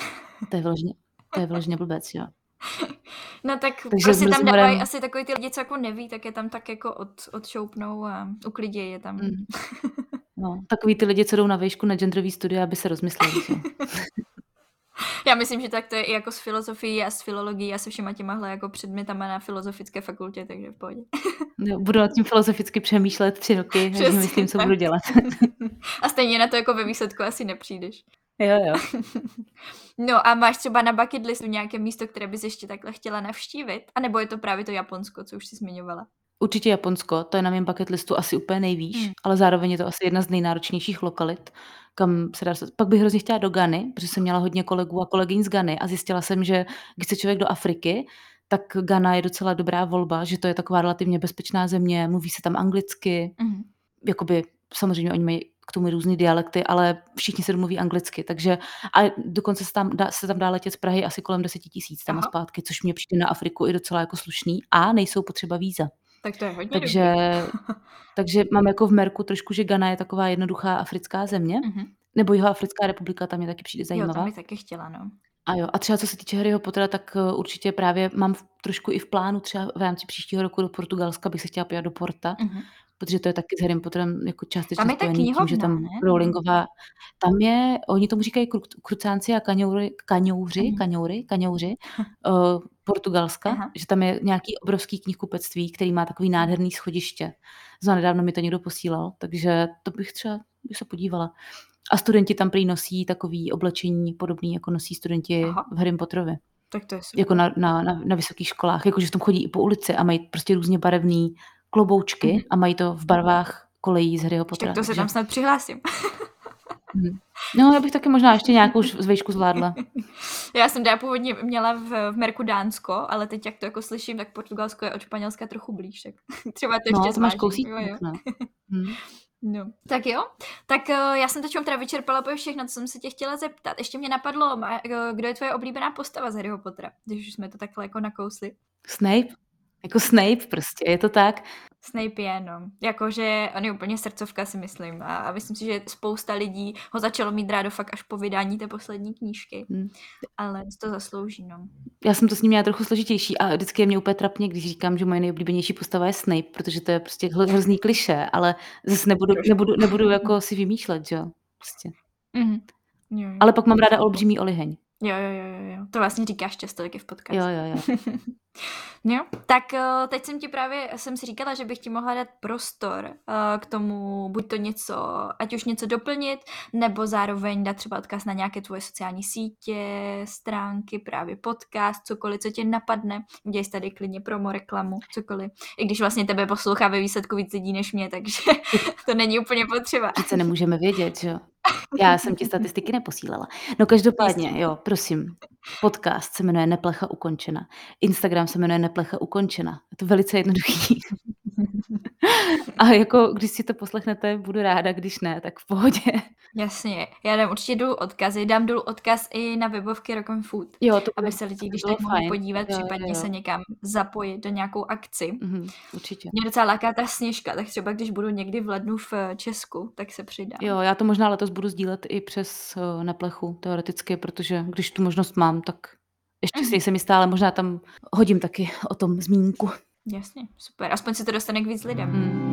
to je vyloženě, to je vyloženě blbec, jo. No tak Takže prostě tam dávají asi takový ty lidi, co jako neví, tak je tam tak jako od, odšoupnou a uklidí je tam. Mm. No, takový ty lidi, co jdou na výšku na genderový studia, aby se rozmysleli. Já myslím, že tak to je i jako s filozofií a s filologií a se všema těmahle jako předmětama na filozofické fakultě, takže v pohodě. No, budu nad tím filozoficky přemýšlet tři roky, takže myslím, co tak. budu dělat. a stejně na to jako ve výsledku asi nepřijdeš. Jo, jo. no a máš třeba na bucket listu nějaké místo, které bys ještě takhle chtěla navštívit? A nebo je to právě to Japonsko, co už jsi zmiňovala? Určitě Japonsko, to je na mém bucket listu asi úplně nejvýš, hmm. ale zároveň je to asi jedna z nejnáročnějších lokalit, kam se dá Pak bych hrozně chtěla do Gany, protože jsem měla hodně kolegů a kolegyň z Gany a zjistila jsem, že když se člověk do Afriky, tak Ghana je docela dobrá volba, že to je taková relativně bezpečná země, mluví se tam anglicky, mm. jakoby samozřejmě oni mají k tomu různé dialekty, ale všichni se domluví anglicky, takže a dokonce se tam, dá, se tam dá letět z Prahy asi kolem 10 tisíc tam a zpátky, což mě přijde na Afriku i docela jako slušný a nejsou potřeba víza. Tak to je hodně takže, takže mám jako v Merku trošku, že Ghana je taková jednoduchá africká země, mm-hmm. nebo jeho Africká republika, tam je taky přijde zajímavá. Jo, tam bych taky chtěla, no. A jo, a třeba co se týče Harryho Pottera, tak uh, určitě právě mám v, trošku i v plánu třeba v rámci příštího roku do Portugalska bych se chtěla podívat do Porta, mm-hmm. Protože to je taky s Harrym Potterem jako částečně Tam je ta spojený tím, že tam knihovna, ne? Rowlingová tam je, oni tomu říkají kru krucánci a kaňouři Mhm. kaňoury kaňouři, uh, Portugalska, Aha. že tam je nějaký obrovský knihkupectví, který má takový nádherný schodiště. Zanedávno mi to někdo posílal, takže to bych třeba bych se podívala. A studenti tam prý nosí takový oblečení podobný, jako nosí studenti Aha. v Harrym Potterovi. Tak to je super. Jako na na na na vysokých školách, jakože v tom chodí i po ulici a mají prostě různě barevný kloboučky Mhm. a mají to v barvách kolejí z Harryho Pottera, Tak to se tam snad přihlásím. Mhm. No, já bych taky možná ještě nějakou zvejšku zvládla. Já jsem teda původně měla v v Merku Dánsko, ale teď jak to jako slyším, tak Portugalsko je od Španělska trochu blíž, tak třeba to ještě No, to máš kousíček, Jo, jo. no. Mhm. No, tak jo. Tak uh, já jsem teď teda vyčerpala úplně všechno, co jsem se tě chtěla zeptat. Ještě mě napadlo, eh, kdo je tvoje oblíbená postava z Harryho Pottera, když už jsme to takhle jako nakousli. Snape, jako Snape prostě, je to tak. Snape je, no. Jakože on je úplně srdcovka, si myslím. A, a myslím si, že spousta lidí ho začalo mít rádo fakt až po vydání té poslední knížky. Hm. Ale to zaslouží, no. Já jsem to s ním měla trochu složitější a vždycky je mě úplně trapně, když říkám, že moje nejoblíbenější postava je Snape, protože to je prostě hro hrozný klišé, ale zase nebudu nebudu nebudu jako si vymýšlet, že jo, prostě. Mhm. Jo, jo. Ale pak mám ráda Olbřímý oliheň. Jo, jo, jo, jo. To vlastně říkáš často taky v podcastu. Jo, jo, jo. jo, tak eh, teď jsem ti právě, jsem si říkala, že bych ti mohla dát prostor eh, k tomu, buď to něco, ať už něco doplnit, nebo zároveň dát třeba odkaz na nějaké tvoje sociální sítě, stránky, právě podcast, cokoliv, co tě napadne. Děj tady klidně promo, reklamu, cokoliv. I když vlastně tebe poslouchá ve výsledku víc lidí než mě, takže to není úplně potřeba. Přece nemůžeme vědět, jo. Já jsem ti statistiky neposílala. No každopádně, jo, prosím. Podcast se jmenuje Neplecha ukončena. Instagram se jmenuje Neplecha ukončena. Je to velice jednoduchý. A jako, když si to poslechnete, budu ráda, když ne, tak v pohodě. Jasně, já dám určitě dolů odkazy, dám dolů odkaz i na webovky Rock and Food, Jo, to aby by se lidi, když tak mohli fajn. podívat, Jo, případně jo. se někam zapojit do nějakou akci. Mhm, určitě. Mě docela láká ta sněžka, tak třeba když budu někdy v lednu v eh, Česku, tak se přidám. Jo, já to možná letos budu sdílet i přes uh, Neplechu, teoreticky, protože když tu možnost mám, tak ještě si Mhm. nejsem jistá, ale možná tam hodím taky o tom zmínku. Jasně, super. Aspoň se to dostane k víc lidem. Hmm.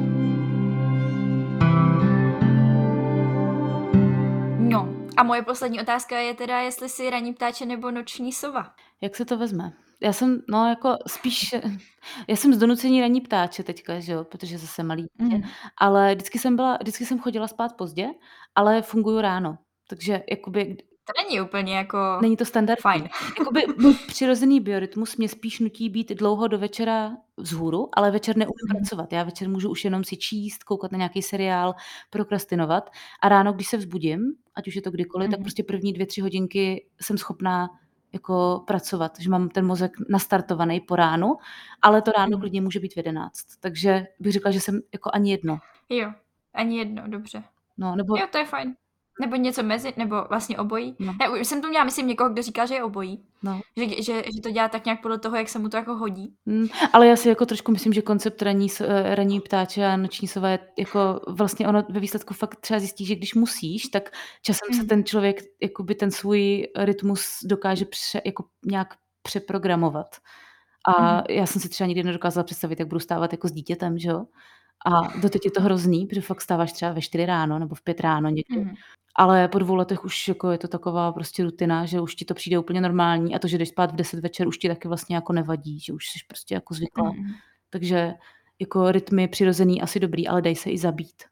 No, a moje poslední otázka je teda, jestli si raní ptáče nebo noční sova. Jak se to vezme? Já jsem, no jako spíš, já jsem z donucení raní ptáče teďka, že jo, protože zase malý dítě, Mhm. ale vždycky jsem byla, vždycky jsem chodila spát pozdě, ale funguju ráno. Takže jakoby To není úplně jako není to standardní. fajn. Jakoby můj přirozený biorytmus mě spíš nutí být dlouho do večera vzhůru, ale večer neumím Mhm. pracovat. Já večer můžu už jenom si číst, koukat na nějaký seriál, prokrastinovat a ráno, když se vzbudím, ať už je to kdykoliv, tak Mhm. prostě první dvě, tři hodinky jsem schopná jako pracovat, že mám ten mozek nastartovaný po ránu, ale to ráno Mhm. klidně může být v 11. Takže bych řekla, že jsem jako ani jedno. Jo, ani jedno, dobře. No, nebo Jo, to je fajn. Nebo něco mezi, nebo vlastně obojí. No. Já už jsem tu měla, myslím, někoho, kdo říkal, že je obojí. no. Že, že, že to dělá tak nějak podle toho, jak se mu to jako hodí. Mm, ale já si jako trošku myslím, že koncept raní, eh, raní ptáče a noční sova je jako vlastně ono ve výsledku fakt třeba zjistí, že když musíš, tak časem se Mhm. ten člověk jakoby ten svůj rytmus dokáže pře, jako nějak přeprogramovat. A Mhm. já jsem si třeba nikdy nedokázala představit, jak budu stávat jako s dítětem, že jo? A doteď je to hrozný, protože fakt stáváš třeba ve 4 ráno nebo v 5 ráno někdy. Mhm. Ale po dvou letech už jako je to taková prostě rutina, že už ti to přijde úplně normální a to, že jdeš spát v 10 večer, už ti taky vlastně jako nevadí, že už jsi prostě jako zvyklá. Mhm. Takže jako rytmy přirozený asi dobrý, ale dej se i zabít.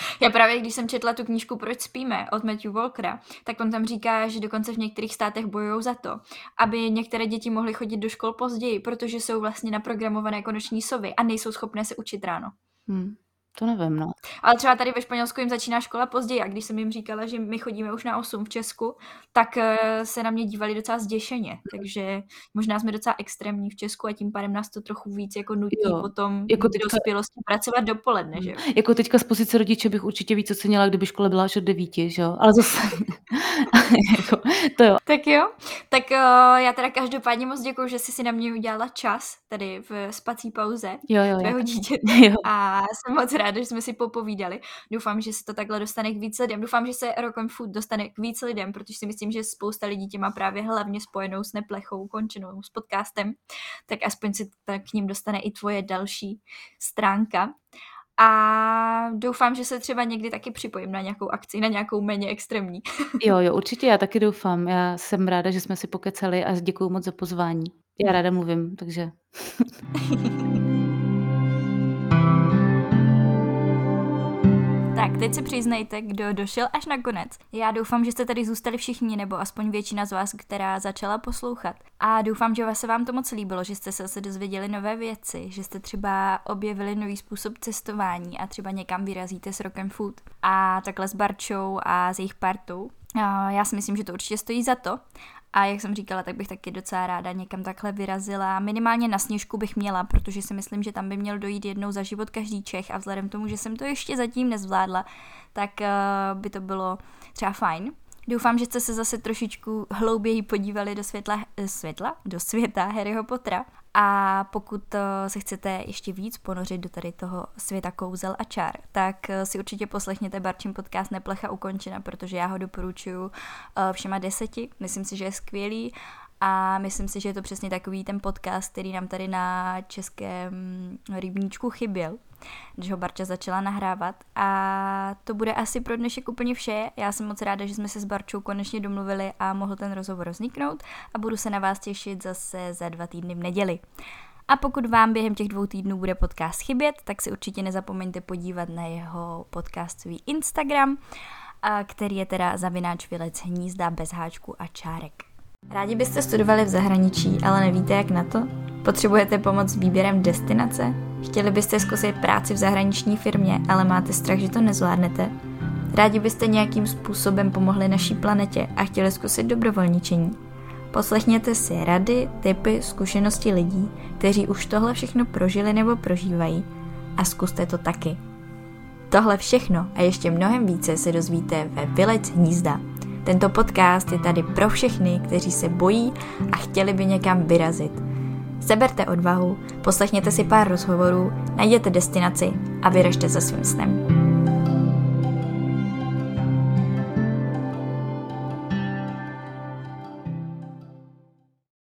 Já právě, když jsem četla tu knížku Proč spíme od Matthew Walkera, tak on tam říká, že dokonce v některých státech bojují za to, aby některé děti mohly chodit do škol později, protože jsou vlastně naprogramované jako noční sovy a nejsou schopné se učit ráno. Hm, to nevím, no. Ale třeba tady ve Španělsku jim začíná škola později a když jsem jim říkala, že my chodíme už na 8 v Česku, tak eh, se na mě dívali docela zděšeně. Takže možná jsme docela extrémní v Česku a tím pádem nás to trochu víc jako nutí Jo, potom jako teďka- dospělosti pracovat dopoledne, že jo? Jako teďka z pozice rodiče bych určitě víc ocenila, kdyby škola byla až od devíti, že jo? Ale zase, jako, to jo. Tak jo, tak uh, já teda každopádně moc děkuji, že jsi si na mě udělala čas tady v spací pauze Jo, jo, tvého dítěte jo. a jsem moc ráda, ráda, že jsme si popovídali. Doufám, že se to takhle dostane k víc lidem. Doufám, že se Rock Food dostane k víc lidem, protože si myslím, že spousta lidí tě má právě hlavně spojenou s neplechou, končenou, s podcastem. Tak aspoň se k ním dostane i tvoje další stránka. A doufám, že se třeba někdy taky připojím na nějakou akci, na nějakou méně extrémní. jo, jo, určitě, já taky doufám. Já jsem ráda, že jsme si pokecali a děkuji moc za pozvání. Já ráda mluvím, takže... Tak, teď se přiznejte, kdo došel až na konec. Já doufám, že jste tady zůstali všichni, nebo aspoň většina z vás, která začala poslouchat. A doufám, že se vám to moc líbilo, že jste se zase dozvěděli nové věci, že jste třeba objevili nový způsob cestování a třeba někam vyrazíte s Rock Food. A takhle s Barčou a s jejich partou. Já si myslím, že to určitě stojí za to. A jak jsem říkala, tak bych taky docela ráda někam takhle vyrazila. Minimálně na sněžku bych měla, protože si myslím, že tam by měl dojít jednou za život každý Čech a vzhledem k tomu, že jsem to ještě zatím nezvládla, tak uh, by to bylo třeba fajn. Doufám, že jste se zase trošičku hlouběji podívali do světla, eh, světla, do světa Harryho Pottera. A pokud eh, se chcete ještě víc ponořit do tady toho světa kouzel a čar, tak eh, si určitě poslechněte Barčím podcast Neplecha ukončena, protože já ho doporučuji všema deseti. Myslím si, že je skvělý a myslím si, že je to přesně takový ten podcast, který nám tady na českém rybníčku chyběl, když ho Barča začala nahrávat. A to bude asi pro dnešek úplně vše. Já jsem moc ráda, že jsme se s Barčou konečně domluvili a mohl ten rozhovor vzniknout a budu se na vás těšit zase za dva týdny v neděli. A pokud vám během těch dvou týdnů bude podcast chybět, tak si určitě nezapomeňte podívat na jeho podcastový Instagram, který je teda zavináč vylec hnízda bez háčku a čárek. Rádi byste studovali v zahraničí, ale nevíte jak na to? Potřebujete pomoc s výběrem destinace? Chtěli byste zkusit práci v zahraniční firmě, ale máte strach, že to nezvládnete? Rádi byste nějakým způsobem pomohli naší planetě a chtěli zkusit dobrovolničení? Poslechněte si rady, typy, zkušenosti lidí, kteří už tohle všechno prožili nebo prožívají a zkuste to taky. Tohle všechno a ještě mnohem více se dozvíte ve Vylec hnízda, tento podcast je tady pro všechny, kteří se bojí a chtěli by někam vyrazit. Seberte odvahu, poslechněte si pár rozhovorů, najděte destinaci a vyražte za svým snem.